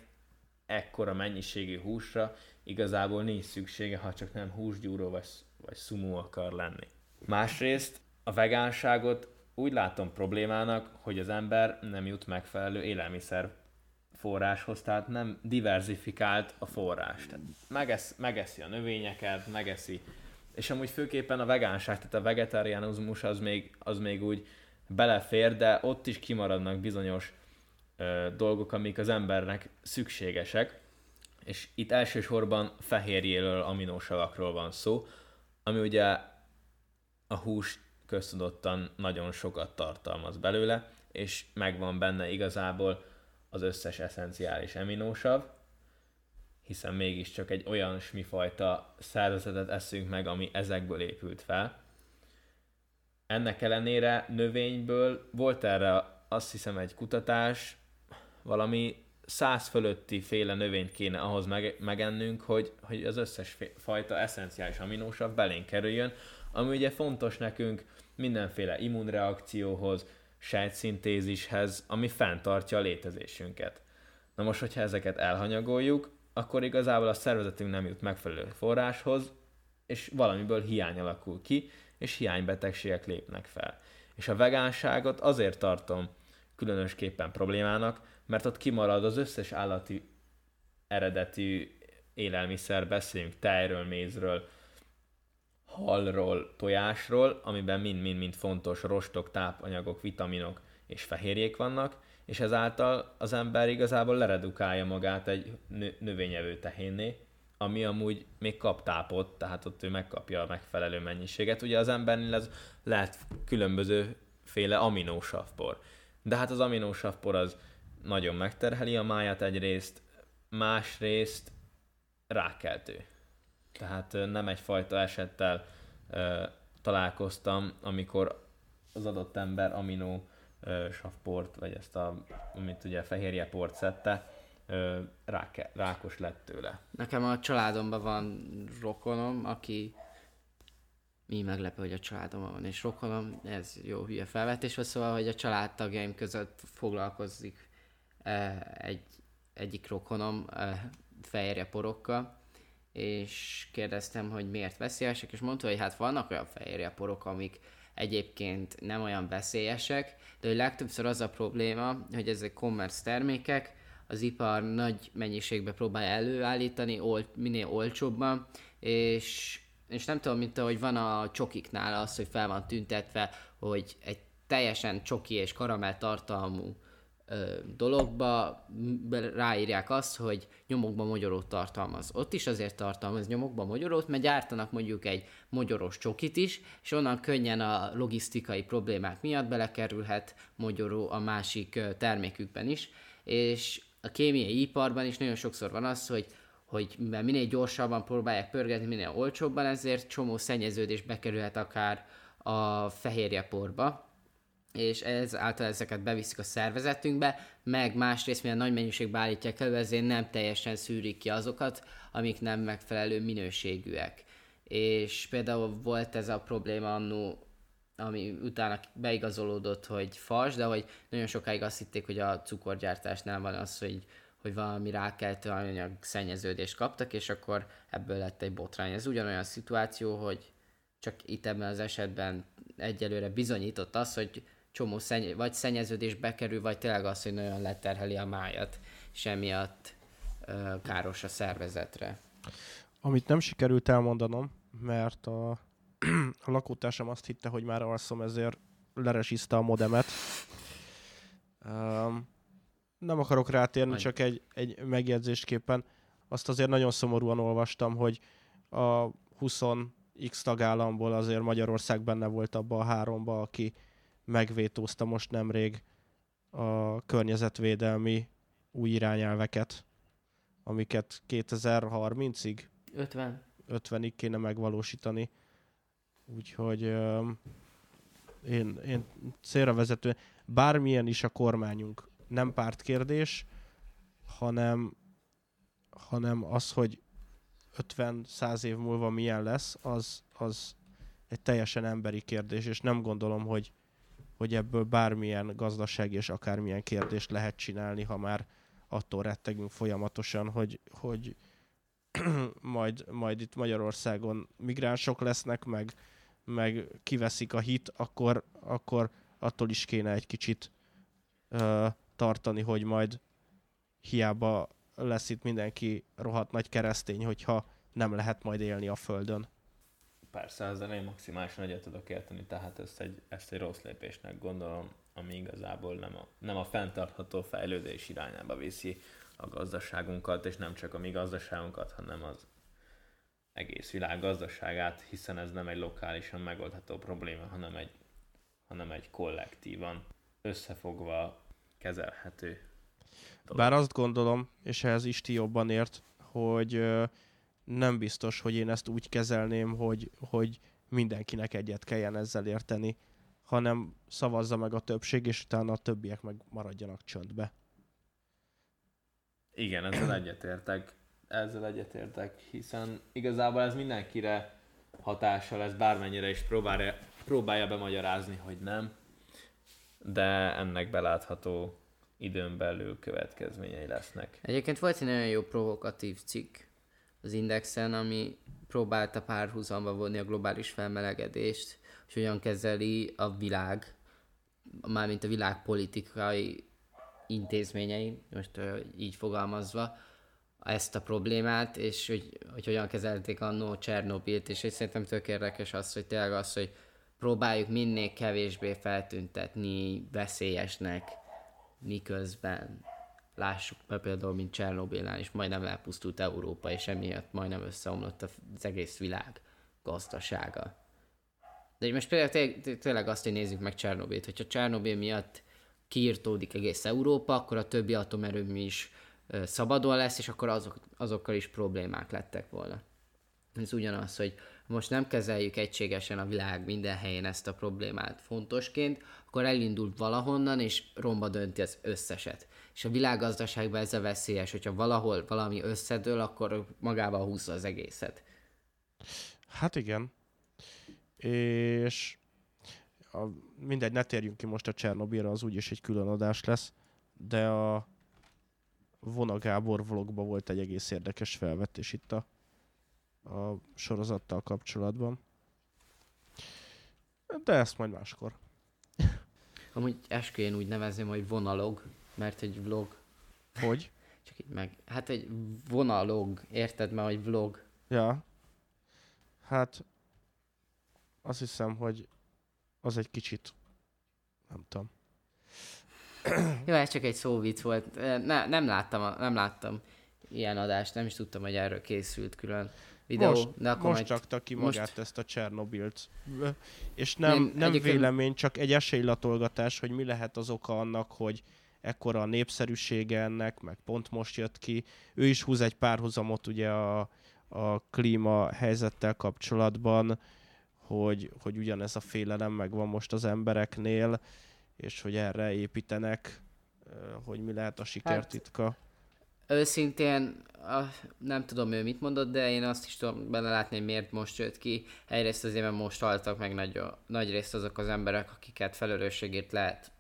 ekkora mennyiségű húsra igazából nincs szüksége, ha csak nem húsgyúró vagy, vagy szumú akar lenni. Másrészt a vegánságot úgy látom problémának, hogy az ember nem jut megfelelő élelmiszer forráshoz, tehát nem diversifikált a forrás. Tehát megesz, megeszi a növényeket, megeszi és amúgy főképpen a vegánság, tehát a vegetarianizmus az még, az még úgy belefér, de ott is kimaradnak bizonyos ö, dolgok, amik az embernek szükségesek, és itt elsősorban fehérjéről, aminósavakról van szó, ami ugye a hús köztudottan nagyon sokat tartalmaz belőle, és megvan benne igazából az összes eszenciális aminósav, hiszen mégiscsak egy olyan smifajta szervezetet eszünk meg, ami ezekből épült fel. Ennek ellenére növényből volt erre azt hiszem egy kutatás, valami száz fölötti féle növényt kéne ahhoz meg, megennünk, hogy, hogy az összes fajta eszenciális aminósav belénk kerüljön, ami ugye fontos nekünk mindenféle immunreakcióhoz, sejtszintézishez, ami fenntartja a létezésünket. Na most, hogyha ezeket elhanyagoljuk, akkor igazából a szervezetünk nem jut megfelelő forráshoz, és valamiből hiány alakul ki, és hiánybetegségek lépnek fel. És a vegánságot azért tartom különösképpen problémának, mert ott kimarad az összes állati eredetű élelmiszer, beszéljünk tejről, mézről, halról, tojásról, amiben mind-mind-mind fontos rostok, tápanyagok, vitaminok és fehérjék vannak, és ezáltal az ember igazából leredukálja magát egy nö- növényevő tehénné, ami amúgy még kap tápot, tehát ott ő megkapja a megfelelő mennyiséget. Ugye az embernél ez lehet különböző féle aminósavpor. De hát az aminósavpor az nagyon megterheli a máját egyrészt, másrészt rákeltő. Tehát nem egyfajta esettel ö, találkoztam, amikor az adott ember aminó savport, vagy ezt a, amit ugye fehérjeport szedte, ö, ráke, rákos lett tőle. Nekem a családomban van rokonom, aki mi meglepő, hogy a családomban van, és rokonom, ez jó hülye felvetés volt, szóval, hogy a családtagjaim között foglalkozik egy, egyik rokonom fehérje porokkal, és kérdeztem, hogy miért veszélyesek, és mondta, hogy hát vannak olyan fehérje porok, amik egyébként nem olyan veszélyesek, de hogy legtöbbször az a probléma, hogy ezek commerce termékek, az ipar nagy mennyiségbe próbálja előállítani, ol, minél olcsóbban, és, és nem tudom, mint ahogy van a csokiknál az, hogy fel van tüntetve, hogy egy teljesen csoki és karamell tartalmú dologba ráírják azt, hogy nyomokba mogyorót tartalmaz. Ott is azért tartalmaz nyomokba mogyorót, mert gyártanak mondjuk egy mogyoros csokit is, és onnan könnyen a logisztikai problémák miatt belekerülhet mogyoró a másik termékükben is, és a kémiai iparban is nagyon sokszor van az, hogy hogy mivel minél gyorsabban próbálják pörgetni, minél olcsóbban, ezért csomó szennyeződés bekerülhet akár a fehérjeporba, és ez által ezeket beviszik a szervezetünkbe, meg másrészt, mivel nagy mennyiségben állítják elő, ezért nem teljesen szűrik ki azokat, amik nem megfelelő minőségűek. És például volt ez a probléma annó, ami utána beigazolódott, hogy fals, de hogy nagyon sokáig azt hitték, hogy a cukorgyártásnál van az, hogy, hogy valami rákeltő anyag szennyeződést kaptak, és akkor ebből lett egy botrány. Ez ugyanolyan szituáció, hogy csak itt ebben az esetben egyelőre bizonyított az, hogy csomó szenny- vagy szennyeződés bekerül, vagy tényleg az, hogy nagyon leterheli a májat, és emiatt ö, káros a szervezetre. Amit nem sikerült elmondanom, mert a, a lakótársam azt hitte, hogy már alszom, ezért leresizte a modemet. Um, nem akarok rátérni, Annyi. csak egy, egy megjegyzésképpen. Azt azért nagyon szomorúan olvastam, hogy a 20 X tagállamból azért Magyarország benne volt abba a háromba, aki megvétózta most nemrég a környezetvédelmi új irányelveket, amiket 2030-ig 50. 50-ig kéne megvalósítani. Úgyhogy uh, én, én célra vezető, bármilyen is a kormányunk, nem pártkérdés, hanem, hanem az, hogy 50-100 év múlva milyen lesz, az, az egy teljesen emberi kérdés, és nem gondolom, hogy hogy ebből bármilyen gazdaság és akármilyen kérdést lehet csinálni, ha már attól rettegünk folyamatosan, hogy, hogy majd, majd itt Magyarországon migránsok lesznek, meg, meg kiveszik a hit, akkor, akkor attól is kéne egy kicsit ö, tartani, hogy majd hiába lesz itt mindenki rohadt nagy keresztény, hogyha nem lehet majd élni a Földön. Persze, ezzel én maximálisan egyet tudok érteni, tehát ezt egy, ezt egy rossz lépésnek gondolom, ami igazából nem a, nem a fenntartható fejlődés irányába viszi a gazdaságunkat, és nem csak a mi gazdaságunkat, hanem az egész világ gazdaságát, hiszen ez nem egy lokálisan megoldható probléma, hanem egy, hanem egy kollektívan összefogva kezelhető. Dolog. Bár azt gondolom, és ehhez Isti jobban ért, hogy nem biztos, hogy én ezt úgy kezelném, hogy, hogy mindenkinek egyet kelljen ezzel érteni, hanem szavazza meg a többség, és utána a többiek meg maradjanak csöndbe. Igen, ezzel egyetértek. Ezzel egyetértek, hiszen igazából ez mindenkire hatással lesz, bármennyire is próbálja, próbálja bemagyarázni, hogy nem, de ennek belátható időn belül következményei lesznek. Egyébként volt egy nagyon jó provokatív cikk, az Indexen, ami próbálta párhuzamba vonni a globális felmelegedést, és hogyan kezeli a világ, mármint a világ politikai intézményei, most így fogalmazva, ezt a problémát, és hogy, hogy hogyan kezelték annó Csernobilt, és szerintem tök érdekes az, hogy tényleg az, hogy próbáljuk minél kevésbé feltüntetni veszélyesnek miközben lássuk be például, mint Csernobilnál is majdnem elpusztult Európa, és emiatt majdnem összeomlott az egész világ gazdasága. De most például té- tényleg azt, hogy nézzük meg Csernobilt, hogyha Csernobil miatt kiirtódik egész Európa, akkor a többi atomerőmű is szabadon lesz, és akkor azok, azokkal is problémák lettek volna. Ez ugyanaz, hogy most nem kezeljük egységesen a világ minden helyén ezt a problémát fontosként, akkor elindul valahonnan, és romba dönti az összeset. És a világgazdaságban ez a veszélyes, hogyha valahol valami összedől, akkor magába húzza az egészet. Hát igen. És a, mindegy, ne térjünk ki most a Csernobilra, az úgyis egy külön adás lesz, de a Vona Gábor vlogban volt egy egész érdekes felvetés itt a, a sorozattal kapcsolatban. De ezt majd máskor. Amúgy eskü én úgy nevezném, hogy vonalog, mert egy vlog, Hogy? csak így meg, hát egy vonalog, érted, mert hogy vlog. Ja. Hát azt hiszem, hogy az egy kicsit, nem tudom. Jó, ez csak egy szóvic volt. Ne, nem, láttam, nem láttam ilyen adást, nem is tudtam, hogy erről készült külön videó. Most, de akkor most majd... rakta ki most- magát ezt a Csernobilt. És nem, Nem, nem, nem egyébként- vélemény, csak egy esélylatolgatás, hogy mi lehet az oka annak, hogy ekkora a népszerűsége ennek, meg pont most jött ki. Ő is húz egy párhuzamot ugye a, a klíma helyzettel kapcsolatban, hogy, hogy ugyanez a félelem megvan most az embereknél, és hogy erre építenek, hogy mi lehet a sikertitka. Őszintén, a, nem tudom ő mit mondott, de én azt is tudom belelátni, hogy miért most jött ki. Egyrészt azért, mert most haltak meg nagy, nagy részt azok az emberek, akiket felelősségért lehet,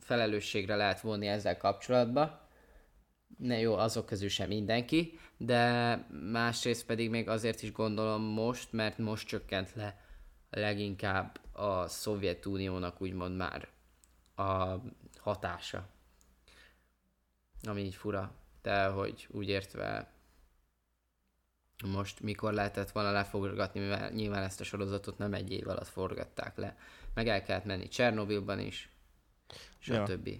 felelősségre lehet vonni ezzel kapcsolatban. Ne jó, azok közül sem mindenki, de másrészt pedig még azért is gondolom most, mert most csökkent le leginkább a Szovjetuniónak úgymond már a hatása. Ami így fura, de hogy úgy értve most mikor lehetett volna leforgatni, mivel nyilván ezt a sorozatot nem egy év alatt forgatták le. Meg el kellett menni Csernobilban is, Ja. Ja.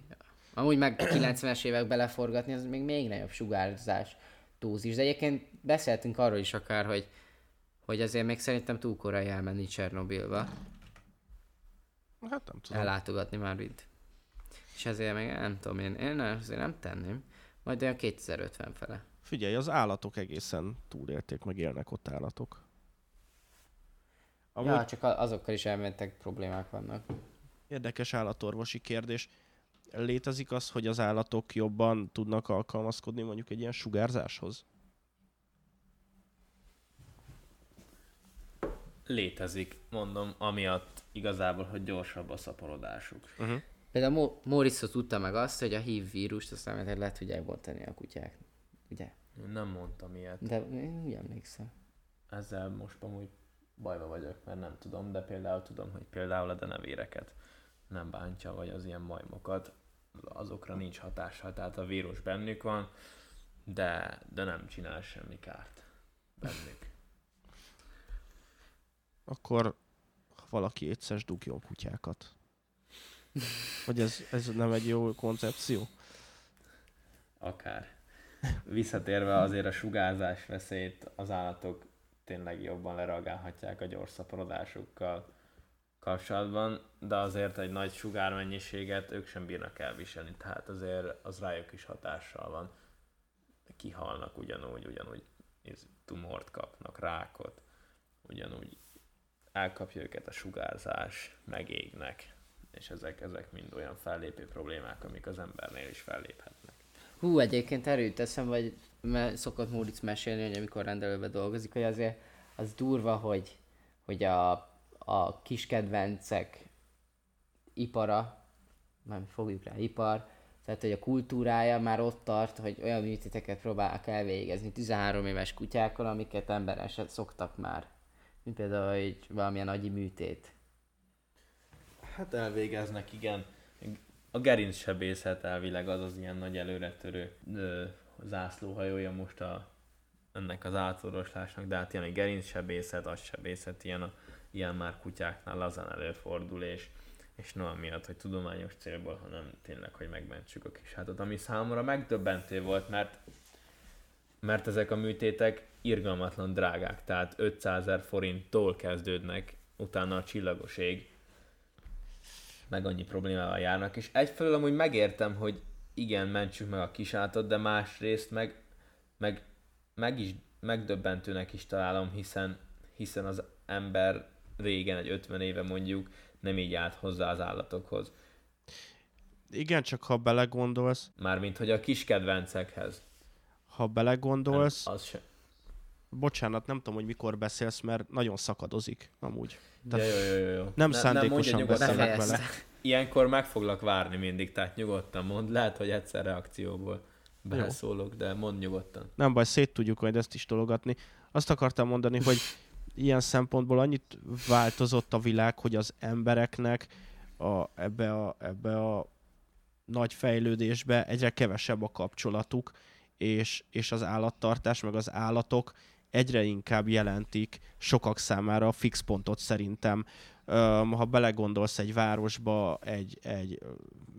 Amúgy meg 90-es években leforgatni, az még még nagyobb sugárzás túlzis. De egyébként beszéltünk arról is akár, hogy, hogy azért még szerintem túl korai elmenni Csernobilba, Hát nem tudom. ellátogatni már itt. És ezért még nem tudom, én, én azért nem tenném. Majd olyan 2050 fele. Figyelj, az állatok egészen túlélték, meg élnek ott állatok. Amúgy Ja, csak azokkal is elmentek problémák vannak. Érdekes állatorvosi kérdés. Létezik az, hogy az állatok jobban tudnak alkalmazkodni mondjuk egy ilyen sugárzáshoz? Létezik, mondom, amiatt igazából, hogy gyorsabb a szaporodásuk. Uh-huh. Például Mo- tudta meg azt, hogy a HIV vírust azt nem le tudják bontani a kutyák. Ugye? Nem mondtam ilyet. De én úgy emlékszem. Ezzel most amúgy bajba vagyok, mert nem tudom, de például tudom, hogy például a denevéreket nem bántja, vagy az ilyen majmokat, azokra nincs hatással, tehát a vírus bennük van, de, de nem csinál semmi kárt bennük. Akkor ha valaki egyszer dugjon kutyákat. Vagy ez, ez nem egy jó koncepció? Akár. Visszatérve azért a sugárzás veszélyt, az állatok tényleg jobban lereagálhatják a gyors szaporodásukkal kapcsolatban, de azért egy nagy sugármennyiséget ők sem bírnak elviselni, tehát azért az rájuk is hatással van. Kihalnak ugyanúgy, ugyanúgy tumort kapnak, rákot, ugyanúgy elkapja őket a sugárzás, megégnek, és ezek, ezek mind olyan fellépő problémák, amik az embernél is felléphetnek. Hú, egyébként erőt teszem, vagy mert szokott Móricz mesélni, hogy amikor rendelőbe dolgozik, hogy azért az durva, hogy, hogy a, a kis kedvencek ipara, nem fogjuk rá ipar, tehát hogy a kultúrája már ott tart, hogy olyan műtéteket próbálnak elvégezni 13 éves kutyákkal, amiket emberesen szoktak már. Mint például egy valamilyen agyi műtét. Hát elvégeznek, igen. A gerinc sebészet elvileg az az ilyen nagy előretörő ö, zászlóhajója most a, ennek az átorvoslásnak, de hát ilyen a gerinc sebészet, az sebészet, ilyen, a, ilyen már kutyáknál lazán előfordul, és, és nem amiatt, hogy tudományos célból, hanem tényleg, hogy megmentsük a kis hátat, ami számomra megdöbbentő volt, mert mert ezek a műtétek irgalmatlan drágák, tehát 500 ezer forinttól kezdődnek, utána a csillagos ég, meg annyi problémával járnak, és egyfelől amúgy megértem, hogy igen, mentsük meg a kisátot, de másrészt meg, meg, meg is, megdöbbentőnek is találom, hiszen, hiszen az ember régen, egy 50 éve mondjuk, nem így állt hozzá az állatokhoz. Igen, csak ha belegondolsz... Mármint, hogy a kis kedvencekhez. Ha belegondolsz... Nem, az se. Bocsánat, nem tudom, hogy mikor beszélsz, mert nagyon szakadozik amúgy. De jó, jó, jó, jó. Nem ne, szándékosan beszélek vele. Ilyenkor meg foglak várni mindig, tehát nyugodtan mond. Lehet, hogy egyszer reakcióból beleszólok, de mond nyugodtan. Nem baj, szét tudjuk majd ezt is tologatni. Azt akartam mondani, hogy ilyen szempontból annyit változott a világ, hogy az embereknek a, ebbe, a, ebbe a nagy fejlődésbe egyre kevesebb a kapcsolatuk, és, és az állattartás, meg az állatok egyre inkább jelentik sokak számára a fix pontot szerintem. Ha belegondolsz egy városba, egy, egy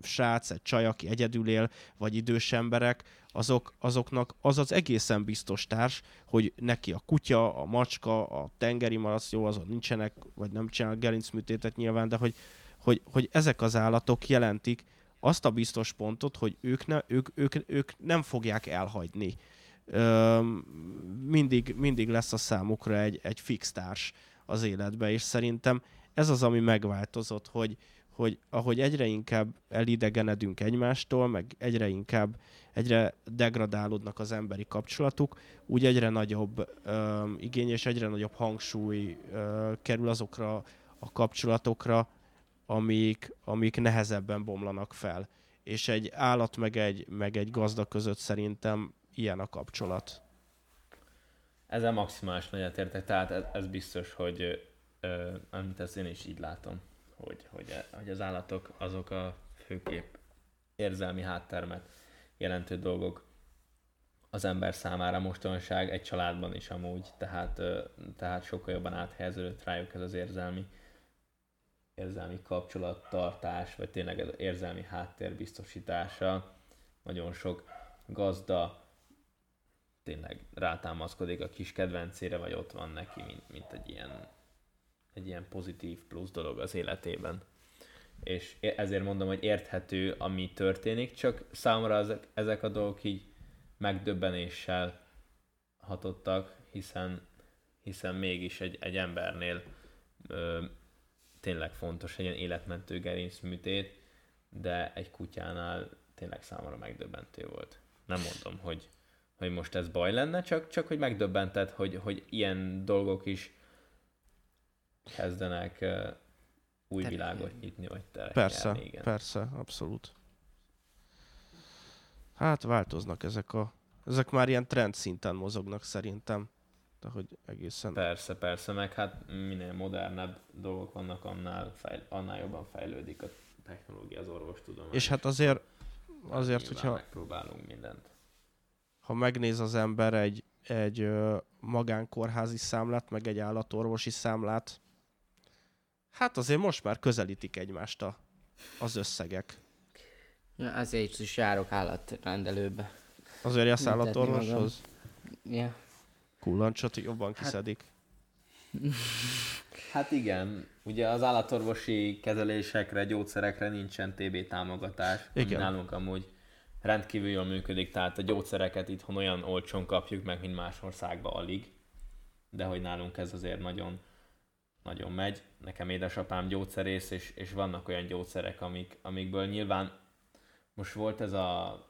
srác, egy csaj, aki egyedül él, vagy idős emberek, azok, azoknak az az egészen biztos társ, hogy neki a kutya, a macska, a tengeri malac, jó, azon nincsenek, vagy nem csinál gerincműtétet nyilván, de hogy, hogy, hogy ezek az állatok jelentik azt a biztos pontot, hogy ők, ne, ők, ők, ők nem fogják elhagyni. Mindig, mindig lesz a számukra egy, egy fix társ az életbe, és szerintem ez az, ami megváltozott, hogy, hogy ahogy egyre inkább elidegenedünk egymástól, meg egyre inkább egyre degradálódnak az emberi kapcsolatuk, úgy egyre nagyobb ö, igény és egyre nagyobb hangsúly ö, kerül azokra a kapcsolatokra, amik, amik nehezebben bomlanak fel. És egy állat meg egy, meg egy gazda között szerintem ilyen a kapcsolat. Ezzel maximális nagyot értek, tehát ez, ez biztos, hogy ö, amit ezt én is így látom, hogy, hogy, hogy az állatok azok a főkép érzelmi háttermet jelentő dolgok az ember számára mostanság egy családban is amúgy, tehát, tehát sokkal jobban áthelyeződött rájuk ez az érzelmi, érzelmi kapcsolattartás, vagy tényleg ez az érzelmi háttér biztosítása. Nagyon sok gazda tényleg rátámaszkodik a kis kedvencére, vagy ott van neki, mint, mint egy ilyen egy ilyen pozitív plusz dolog az életében és ezért mondom, hogy érthető, ami történik, csak számomra ezek, ezek a dolgok így megdöbbenéssel hatottak, hiszen, hiszen mégis egy, egy embernél ö, tényleg fontos egy ilyen életmentő gerincműtét, de egy kutyánál tényleg számomra megdöbbentő volt. Nem mondom, hogy, hogy most ez baj lenne, csak, csak hogy megdöbbentett, hogy, hogy ilyen dolgok is kezdenek új Ter- világot nyitni, vagy terek Persze, igen. persze, abszolút. Hát változnak ezek a... Ezek már ilyen trend szinten mozognak szerintem. De hogy egészen... Persze, persze, meg hát minél modernebb dolgok vannak, annál, fejl- annál jobban fejlődik a technológia, az orvostudomány. És hát azért, azért hogyha... Megpróbálunk mindent. Ha megnéz az ember egy, egy magánkórházi számlát, meg egy állatorvosi számlát, Hát azért most már közelítik egymást a, az összegek. Ja, ezért is járok állatrendelőbe. Azért jársz állatorvoshoz? Ja. Kullancsot jobban hát- kiszedik. Hát igen, ugye az állatorvosi kezelésekre, gyógyszerekre nincsen TB támogatás. Igen. Nálunk amúgy rendkívül jól működik, tehát a gyógyszereket itthon olyan olcsón kapjuk meg, mint más országban alig. De hogy nálunk ez azért nagyon nagyon megy. Nekem édesapám gyógyszerész, és, és vannak olyan gyógyszerek, amik, amikből nyilván most volt ez a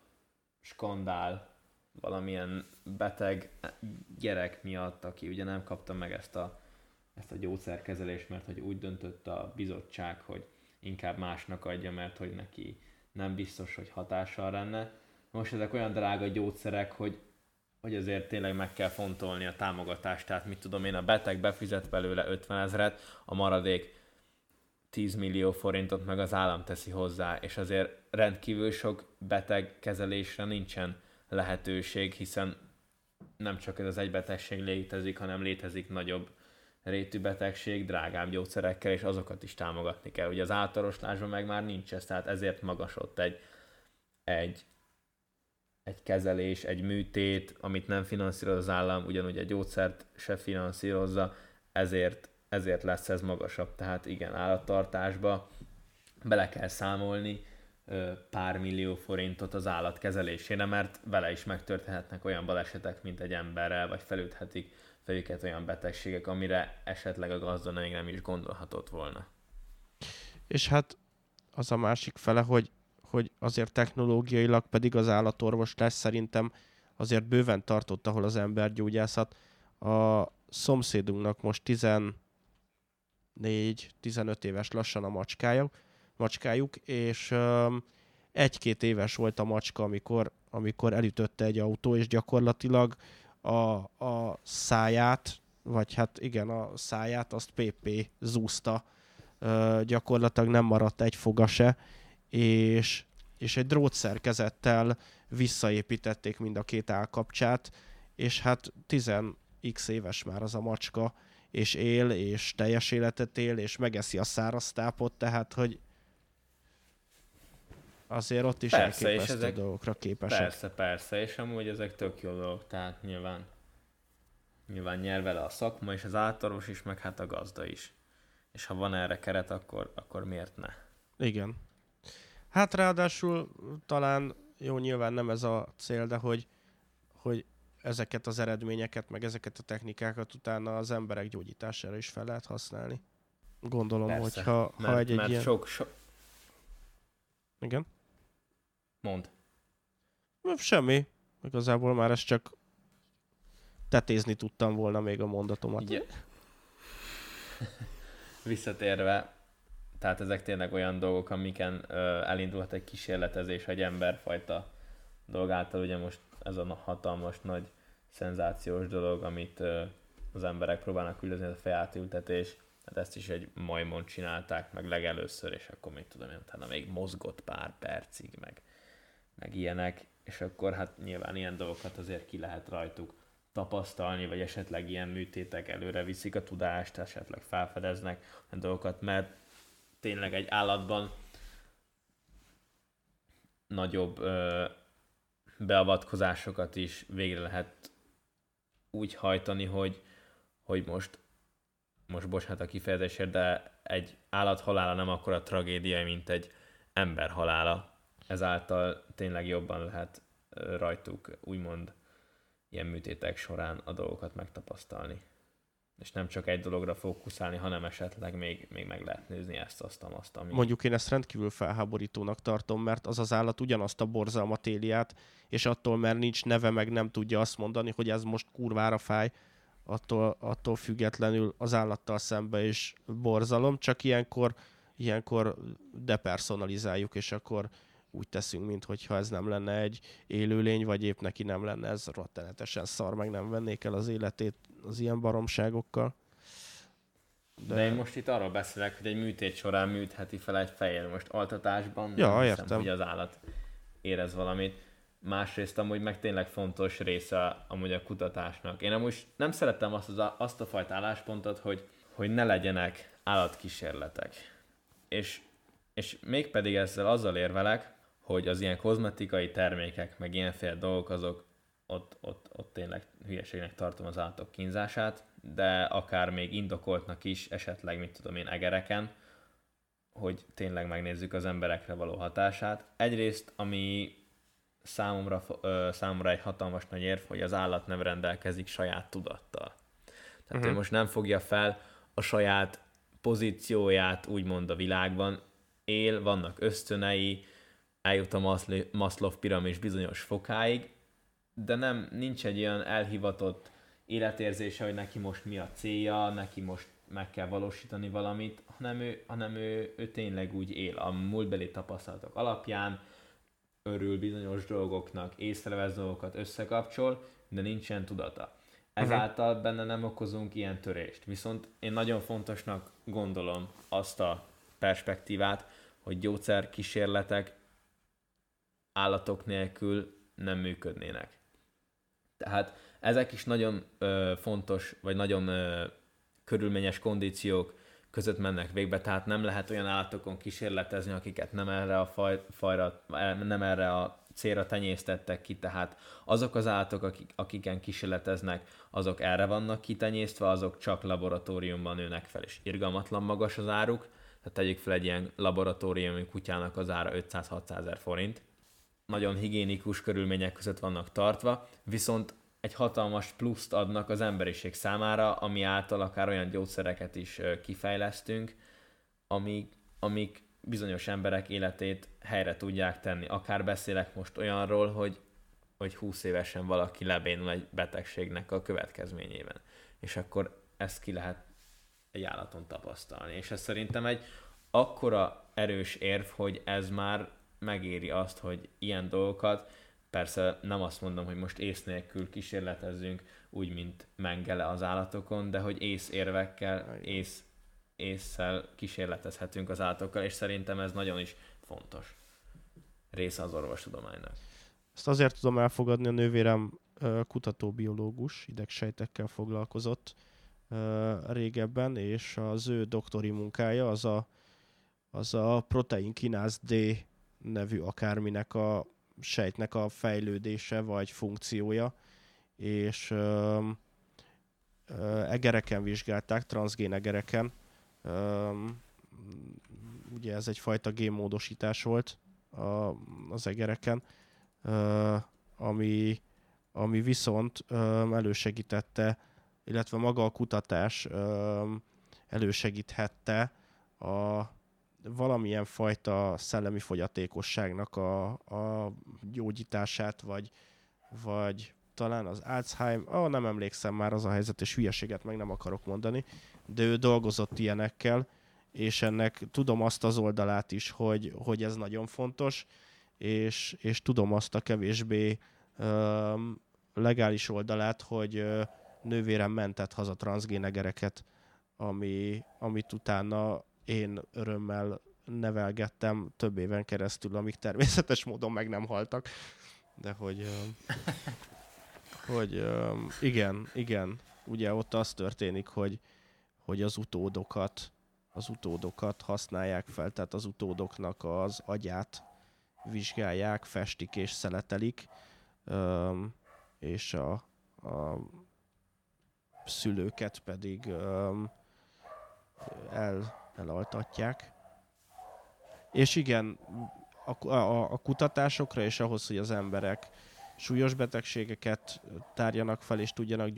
skandál valamilyen beteg gyerek miatt, aki ugye nem kapta meg ezt a, ezt a gyógyszerkezelést, mert hogy úgy döntött a bizottság, hogy inkább másnak adja, mert hogy neki nem biztos, hogy hatással lenne. Most ezek olyan drága gyógyszerek, hogy hogy azért tényleg meg kell fontolni a támogatást, tehát mit tudom én, a beteg befizet belőle 50 ezeret, a maradék 10 millió forintot meg az állam teszi hozzá, és azért rendkívül sok beteg kezelésre nincsen lehetőség, hiszen nem csak ez az egy betegség létezik, hanem létezik nagyobb rétű betegség drágább gyógyszerekkel, és azokat is támogatni kell. Ugye az általánoslásban meg már nincs ez, tehát ezért magas egy, egy, egy kezelés, egy műtét, amit nem finanszíroz az állam, ugyanúgy a gyógyszert se finanszírozza, ezért, ezért lesz ez magasabb. Tehát igen, állattartásba bele kell számolni pár millió forintot az állat kezelésére, mert vele is megtörténhetnek olyan balesetek, mint egy emberrel, vagy felüthetik fejüket olyan betegségek, amire esetleg a gazda még nem is gondolhatott volna. És hát az a másik fele, hogy, hogy azért technológiailag pedig az állatorvos lesz szerintem azért bőven tartott, ahol az embergyógyászat. A szomszédunknak most 14-15 éves lassan a macskája, macskájuk, és um, egy-két éves volt a macska, amikor, amikor elütötte egy autó, és gyakorlatilag a, a száját, vagy hát igen, a száját, azt PP zúzta, uh, gyakorlatilag nem maradt egy foga se, és, és egy drótszerkezettel visszaépítették mind a két állkapcsát, és hát 10x éves már az a macska, és él, és teljes életet él, és megeszi a száraz tápot, tehát hogy azért ott is persze, elképesztő ezek, dolgokra képesek. Persze, persze, és amúgy ezek tök jó dolgok, tehát nyilván nyilván nyer vele a szakma és az általános is, meg hát a gazda is. És ha van erre keret, akkor, akkor miért ne? Igen. Hát ráadásul talán, jó, nyilván nem ez a cél, de hogy, hogy ezeket az eredményeket, meg ezeket a technikákat utána az emberek gyógyítására is fel lehet használni. Gondolom, Persze, hogy ha, mert, ha egy, mert egy ilyen... sok, sok... Igen? Mond. Semmi. Igazából már ez csak tetézni tudtam volna még a mondatomat. Igen. Visszatérve, tehát ezek tényleg olyan dolgok, amiken ö, elindulhat egy kísérletezés egy emberfajta dolg által, ugye most ez a hatalmas nagy szenzációs dolog, amit ö, az emberek próbálnak üldözni, ez a fejátültetés, hát ezt is egy majmon csinálták meg legelőször, és akkor még tudom én, utána még mozgott pár percig, meg meg ilyenek, és akkor hát nyilván ilyen dolgokat azért ki lehet rajtuk tapasztalni, vagy esetleg ilyen műtétek előre viszik a tudást, esetleg felfedeznek a dolgokat, mert tényleg egy állatban nagyobb ö, beavatkozásokat is végre lehet úgy hajtani, hogy, hogy most, most bocsánat a kifejezésért, de egy állat halála nem akkora tragédia, mint egy ember halála ezáltal tényleg jobban lehet rajtuk úgymond ilyen műtétek során a dolgokat megtapasztalni. És nem csak egy dologra fókuszálni, hanem esetleg még, még meg lehet nézni ezt, azt, azt, ami... Mondjuk én ezt rendkívül felháborítónak tartom, mert az az állat ugyanazt a borzalmat éli át, és attól, mert nincs neve, meg nem tudja azt mondani, hogy ez most kurvára fáj, attól, attól függetlenül az állattal szembe is borzalom, csak ilyenkor, ilyenkor depersonalizáljuk, és akkor úgy teszünk, mintha ez nem lenne egy élőlény, vagy épp neki nem lenne ez rettenetesen szar, meg nem vennék el az életét az ilyen baromságokkal. De... De én most itt arról beszélek, hogy egy műtét során műtheti fel egy fejjel. Most altatásban ja, nem értem. hiszem, hogy az állat érez valamit. Másrészt amúgy meg tényleg fontos része amúgy a kutatásnak. Én amúgy nem szerettem azt, az, azt a fajta álláspontot, hogy, hogy ne legyenek állatkísérletek. És, és mégpedig ezzel azzal érvelek, hogy az ilyen kozmetikai termékek, meg ilyenféle dolgok, azok ott, ott, ott tényleg hülyeségnek tartom az állatok kínzását, de akár még indokoltnak is, esetleg, mit tudom én, egereken, hogy tényleg megnézzük az emberekre való hatását. Egyrészt, ami számomra, ö, számomra egy hatalmas nagy érv, hogy az állat nem rendelkezik saját tudattal. Tehát uh-huh. ő mhm. most nem fogja fel a saját pozícióját úgymond a világban, él, vannak ösztönei, eljut a Maslow piramis bizonyos fokáig, de nem, nincs egy olyan elhivatott életérzése, hogy neki most mi a célja, neki most meg kell valósítani valamit, hanem ő, hanem ő, ő tényleg úgy él a múltbeli tapasztalatok alapján, örül bizonyos dolgoknak, észrevesz dolgokat, összekapcsol, de nincsen tudata. Ezáltal uh-huh. benne nem okozunk ilyen törést. Viszont én nagyon fontosnak gondolom azt a perspektívát, hogy gyógyszerkísérletek állatok nélkül nem működnének. Tehát ezek is nagyon ö, fontos, vagy nagyon ö, körülményes kondíciók között mennek végbe, tehát nem lehet olyan állatokon kísérletezni, akiket nem erre a faj, fajra, nem erre a célra tenyésztettek ki, tehát azok az állatok, akik, akiken kísérleteznek, azok erre vannak kitenyésztve, azok csak laboratóriumban nőnek fel, és irgalmatlan magas az áruk, tehát tegyük fel egy ilyen laboratóriumi kutyának az ára 500-600 ezer forint. Nagyon higiénikus körülmények között vannak tartva, viszont egy hatalmas pluszt adnak az emberiség számára, ami által akár olyan gyógyszereket is kifejlesztünk, amik, amik bizonyos emberek életét helyre tudják tenni. Akár beszélek most olyanról, hogy, hogy 20 évesen valaki lebénul egy betegségnek a következményében. És akkor ezt ki lehet egy állaton tapasztalni. És ez szerintem egy akkora erős érv, hogy ez már megéri azt, hogy ilyen dolgokat, persze nem azt mondom, hogy most ész nélkül kísérletezzünk úgy, mint Mengele az állatokon, de hogy ész érvekkel, ész, észszel kísérletezhetünk az állatokkal, és szerintem ez nagyon is fontos része az orvostudománynak. Ezt azért tudom elfogadni, a nővérem kutatóbiológus, idegsejtekkel foglalkozott régebben, és az ő doktori munkája az a, az a proteinkináz D nevű akárminek a sejtnek a fejlődése vagy funkciója, és ö, egereken vizsgálták, transgén egereken. Ugye ez egyfajta génmódosítás volt az egereken, ami, ami viszont elősegítette, illetve maga a kutatás elősegíthette a valamilyen fajta szellemi fogyatékosságnak a, a gyógyítását, vagy, vagy talán az Alzheimer, oh, nem emlékszem már az a helyzet, és hülyeséget meg nem akarok mondani, de ő dolgozott ilyenekkel, és ennek tudom azt az oldalát is, hogy, hogy ez nagyon fontos, és, és tudom azt a kevésbé ö, legális oldalát, hogy ö, nővérem mentett haza transgénegereket, ami, amit utána én örömmel nevelgettem több éven keresztül, amíg természetes módon meg nem haltak. De hogy, hogy igen, igen, ugye ott az történik, hogy, hogy az utódokat, az utódokat használják fel, tehát az utódoknak az agyát vizsgálják, festik és szeletelik, és a, a szülőket pedig el, elaltatják. És igen, a, a, a kutatásokra és ahhoz, hogy az emberek súlyos betegségeket tárjanak fel és tudjanak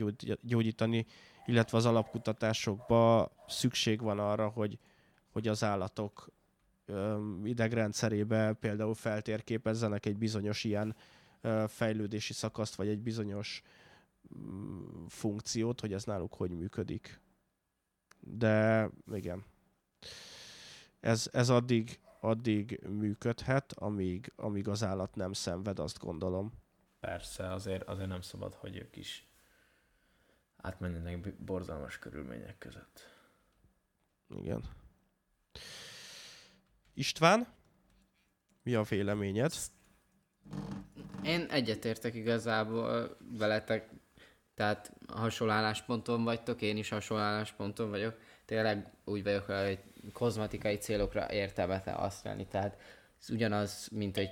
gyógyítani, illetve az alapkutatásokba szükség van arra, hogy, hogy az állatok idegrendszerébe például feltérképezzenek egy bizonyos ilyen fejlődési szakaszt, vagy egy bizonyos mm, funkciót, hogy ez náluk hogy működik. De igen, ez, ez addig, addig működhet, amíg, amíg az állat nem szenved, azt gondolom. Persze, azért, azért nem szabad, hogy ők is átmenjenek borzalmas körülmények között. Igen. István, mi a véleményed? Én egyetértek igazából veletek, tehát hasonló állásponton vagytok, én is hasonló állásponton vagyok. Tényleg úgy vagyok, hogy kozmetikai célokra értelmetlen használni, tehát ez ugyanaz, mint egy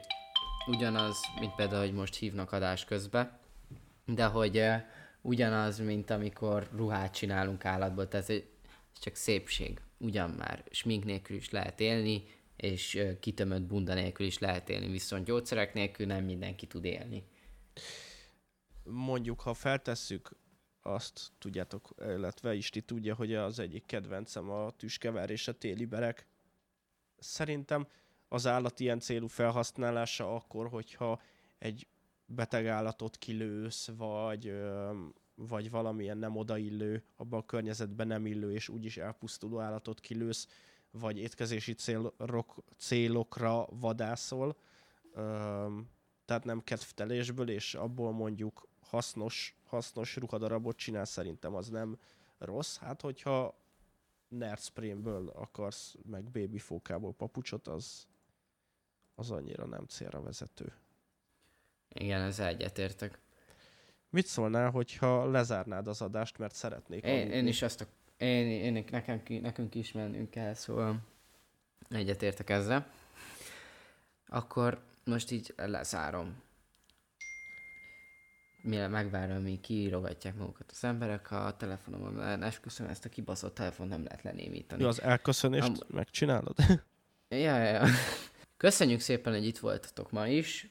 ugyanaz, mint például, hogy most hívnak adás közbe, de hogy uh, ugyanaz, mint amikor ruhát csinálunk állatból, tehát ez csak szépség, ugyan már, smink nélkül is lehet élni, és uh, kitömött bunda nélkül is lehet élni, viszont gyógyszerek nélkül nem mindenki tud élni. Mondjuk, ha feltesszük azt tudjátok, illetve Isti tudja, hogy az egyik kedvencem a tüskevár és a téli berek. Szerintem az állat ilyen célú felhasználása akkor, hogyha egy beteg állatot kilősz, vagy, vagy valamilyen nem odaillő, abban a környezetben nem illő és úgyis elpusztuló állatot kilősz, vagy étkezési célok, célokra vadászol, tehát nem kedvtelésből, és abból mondjuk hasznos, hasznos ruhadarabot csinál, szerintem az nem rossz. Hát, hogyha Nerdsprémből akarsz, meg babyfókából papucsot, az, az annyira nem célra vezető. Igen, ez egyetértek. Mit szólnál, hogyha lezárnád az adást, mert szeretnék én, én is azt, Én, én nekem, nekünk is mennünk kell, szóval egyetértek ezzel. Akkor most így lezárom. Mire megvárom, míg kiírogatják magukat az emberek a telefonomon, esküszöm, ezt a kibaszott telefon nem lehet lenémítani. Jó, az elköszönést Am- megcsinálod? ja, ja, ja. Köszönjük szépen, hogy itt voltatok ma is.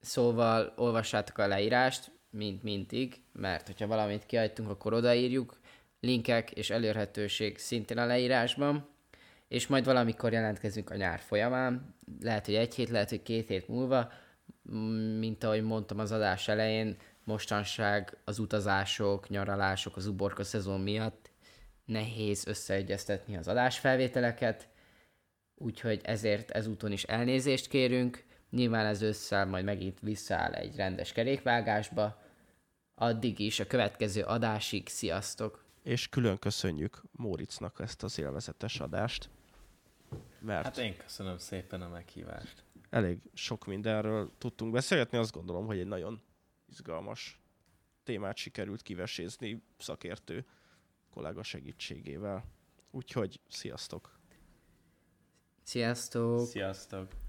Szóval olvassátok a leírást, mint mindig, mert hogyha valamit kiadtunk, akkor odaírjuk. Linkek és elérhetőség szintén a leírásban. És majd valamikor jelentkezünk a nyár folyamán. Lehet, hogy egy hét, lehet, hogy két hét múlva. Mint ahogy mondtam az adás elején, mostanság az utazások, nyaralások, az uborka szezon miatt nehéz összeegyeztetni az adásfelvételeket, úgyhogy ezért ezúton is elnézést kérünk. Nyilván ez össze majd megint visszaáll egy rendes kerékvágásba. Addig is a következő adásig, sziasztok! És külön köszönjük Móricnak ezt az élvezetes adást. Mert hát én köszönöm szépen a meghívást. Elég sok mindenről tudtunk beszélgetni, azt gondolom, hogy egy nagyon izgalmas témát sikerült kivesézni szakértő kollega segítségével. Úgyhogy sziasztok! Sziasztok! Sziasztok!